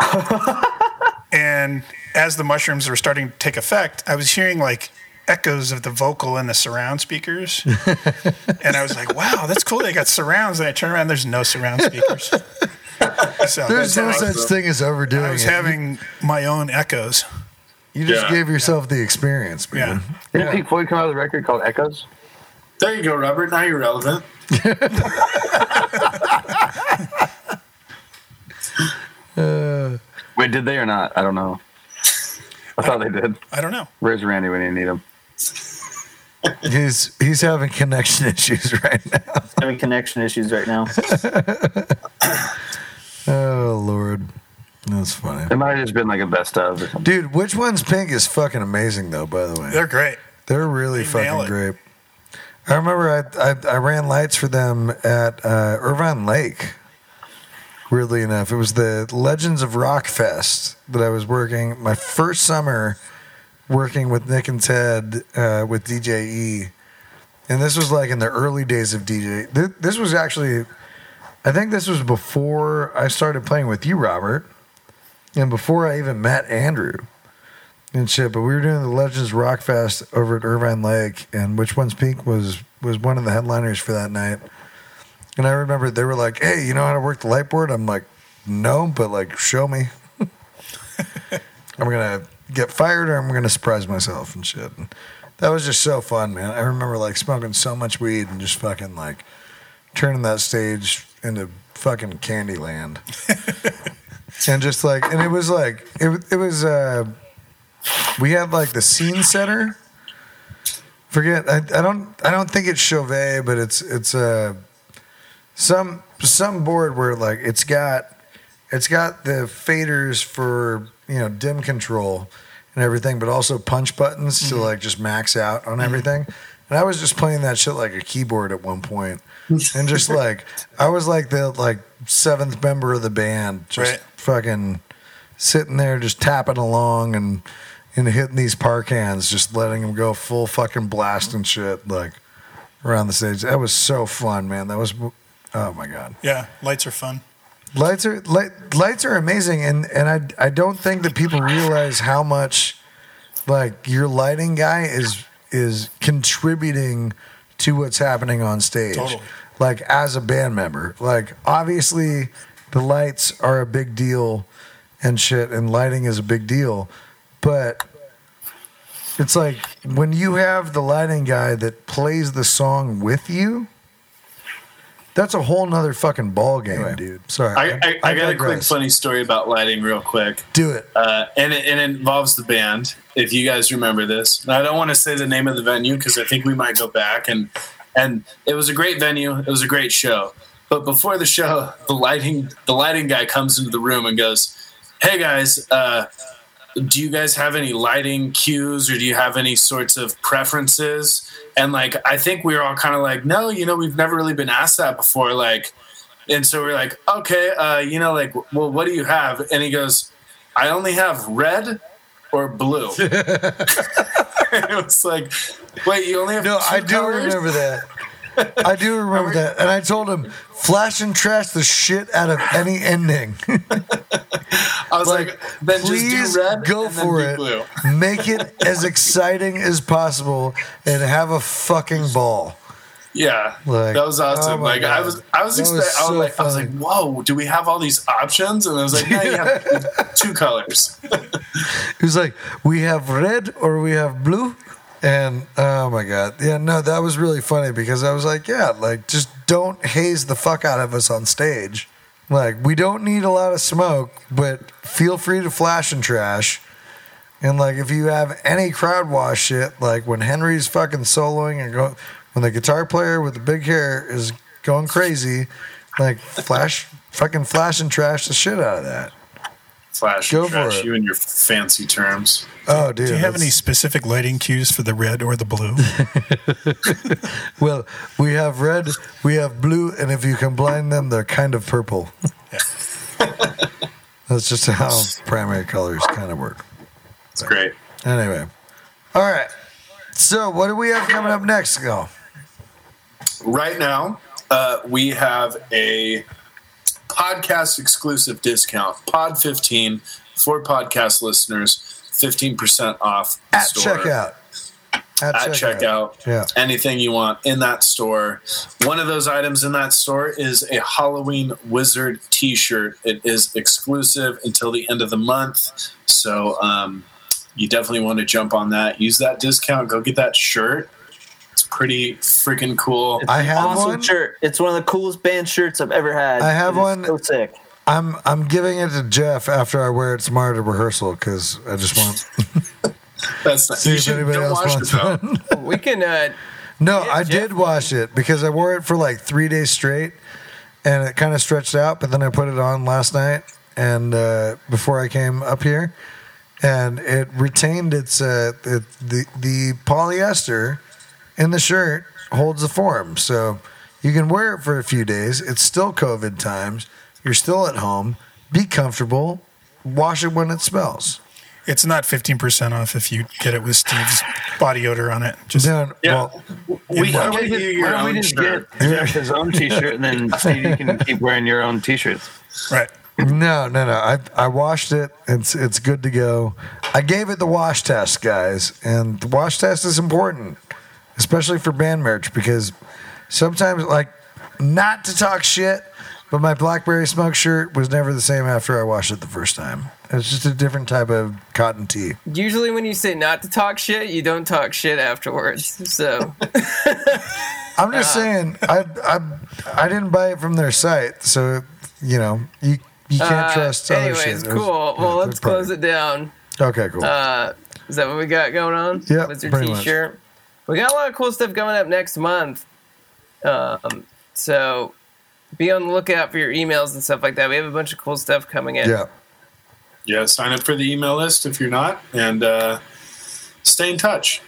and as the mushrooms were starting to take effect, I was hearing like echoes of the vocal in the surround speakers, and I was like, "Wow, that's cool! They got surrounds." And I turn around, there's no surround speakers. So There's no awesome. such thing as overdoing I was it. having my own echoes. you just Yeah. gave yourself the experience, man. Yeah. Didn't Pink Floyd come out with a record called Echoes? There you go, Robert. Now you're relevant. Wait, did they or not? I don't know. I thought they did. I don't know. Where's Randy when you need him? He's he's having connection issues right now. Having connection issues right now. Oh Lord, That's funny. It might have just been like a best of or something. Dude, which one's pink is fucking amazing though, by the way. They're great. They're really They fucking great. I remember I, I I ran lights for them at uh, Irvine Lake. Weirdly enough, it was the Legends of Rock Fest that I was working my first summer working with Nick and Ted uh, with DJE, and this was like in the early days of DJ. Th- This was actually, I think this was before I started playing with you, Robert, and before I even met Andrew and shit. But we were doing the Legends Rock Fest over at Irvine Lake, and Which One's Pink was was one of the headliners for that night. And I remember they were like, "Hey, you know how to work the light board?" I'm like, "No, but like, show me." I'm gonna get fired, or I'm gonna surprise myself and shit. And that was just so fun, man. I remember like smoking so much weed and just fucking like turning that stage into fucking Candyland. and just like, and it was like, it, it was. uh we had like the scene setter. Forget I, I don't I don't think it's Chauvet, but it's it's uh, some some board where like it's got it's got the faders for you know dim control and everything, but also punch buttons to like just max out on everything. And I was just playing that shit like a keyboard at one point, and just like I was like the like seventh member of the band, just Right. fucking sitting there just tapping along and and hitting these par cans, just letting them go full fucking blast and shit like around the stage. That was so fun, man. That was oh my god. Yeah, lights are fun. Lights are light, lights are amazing, and and I I don't think that people realize how much like your lighting guy is is contributing to what's happening on stage. Totally. Like as a band member, like obviously the lights are a big deal and shit, and lighting is a big deal, but it's like when you have the lighting guy that plays the song with you. That's a whole nother fucking ball game, dude. Sorry, I, I, I got a quick funny story about lighting, real quick. Do it. uh, and, it, and it involves the band. If you guys remember this, And I don't want to say the name of the venue because I think we might go back and and it was a great venue. It was a great show. But before the show, the lighting the lighting guy comes into the room and goes, "Hey guys, uh, do you guys have any lighting cues or do you have any sorts of preferences?" And like, I think we were all kind of like, "No, you know, we've never really been asked that before." Like, and so we're like, "Okay, uh, you know, like, well, what do you have?" And he goes, I only have red or blue. it was like, wait, you only have No, I do colors? remember that. I do remember that. And I told him, flash and trash the shit out of any ending. I was like, like, then please just do red go for it. Blue. Make it as exciting as possible and have a fucking ball. Yeah, Like, that was oh awesome. oh like I was, I was, expect- was I was like, I was like, whoa, do we have all these options? And I was like, no, you have two colors. He was like, we have red or we have blue. And oh my God. Yeah, no, that was really funny because I was like, yeah, like just don't haze the fuck out of us on stage. Like, we don't need a lot of smoke, but feel free to flash and trash. And like, if you have any crowd wash shit, like when Henry's fucking soloing and go, when the guitar player with the big hair is going crazy, like flash, fucking flash and trash the shit out of that. Flash, Go and for trash, it. you and your fancy terms. Oh, dude. Do you have that's- any specific lighting cues for the red or the blue? Well, we have red, we have blue, and if you combine them, they're kind of purple. That's just how primary colors kind of work. It's great. Anyway, all right. So, what do we have coming up next? Go. right now uh, we have a podcast exclusive discount pod 15 for podcast listeners 15% off the At store. checkout. at checkout Yeah. anything you want in that store one of those items in that store is a halloween wizard t-shirt it is exclusive until the end of the month so um, you definitely want to jump on that use that discount go get that shirt it's pretty freaking cool I have awesome one. shirt. It's one of the coolest band shirts I've ever had. I have one. So sick. I'm I'm giving it to Jeff after I wear it tomorrow to rehearsal because I just want That's not, see you if should anybody else wants it one. We can. Uh, No, I Jeff- did wash it because I wore it for like three days straight, and it kind of stretched out. But then I put it on last night, and uh, before I came up here, and it retained its uh, it, the the polyester in the shirt holds the form, so you can wear it for a few days. It's still COVID times. You're still at home. Be comfortable. Wash it when it smells. It's not 15% off if you get it with Steve's body odor on it. Just Then, Yeah. well, We Why can don't we get just, you your why don't we just shirt. get Jeff his own T-shirt, and then Steve, you can keep wearing your own T-shirts. right. No, no, no. I I washed it. It's it's good to go. I gave it the wash test, guys, and the wash test is important, especially for band merch because sometimes, like, not to talk shit, but my blackberry smoke shirt was never the same after I washed it the first time. It's just a different type of cotton tee. Usually, when you say not to talk shit, you don't talk shit afterwards. So I'm just saying, I I I didn't buy it from their site, so you know you you can't uh, trust. other anyways, shit. It was- cool. yeah, Well, let's close it down. Okay, cool. Uh, is that what we got going on? Yeah, pretty much. T-shirt. We got a lot of cool stuff coming up next month. Um, so be on the lookout for your emails and stuff like that. We have a bunch of cool stuff coming in. yeah. Yeah, sign up for the email list if you're not, and uh, stay in touch.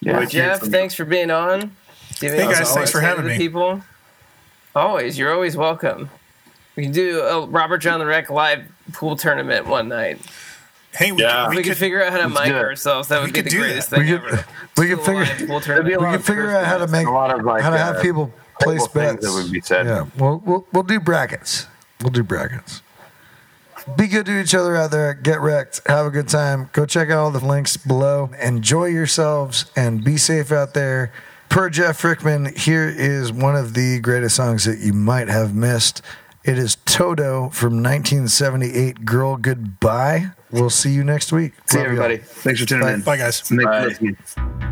Yeah. Like Jeff, from you. thanks for being on. Do you Hey, guys, thanks for having the me. People, always, you're always welcome. We can do a Robert Jon the Wreck live pool tournament one night. Hey, we, Yeah. could, We, we could could, figure out how to mic do ourselves. That would We be could the do greatest that. thing We ever. could we could figure live pool There'd be we could figure out how to make a lot of like how to have uh, people place playful things bets. that would be said. Yeah, we'll, we'll we'll do brackets. We'll do brackets. Be good to each other out there. Get wrecked. Have a good time. Go check out all the links below. Enjoy yourselves and be safe out there. Per Jeff Frickman, here is one of the greatest songs that you might have missed. It is Toto from 1978, Girl Goodbye. We'll see you next week. See Love y'all. everybody. Thanks for tuning Bye. in. bye, guys. Thanks for Bye. listening.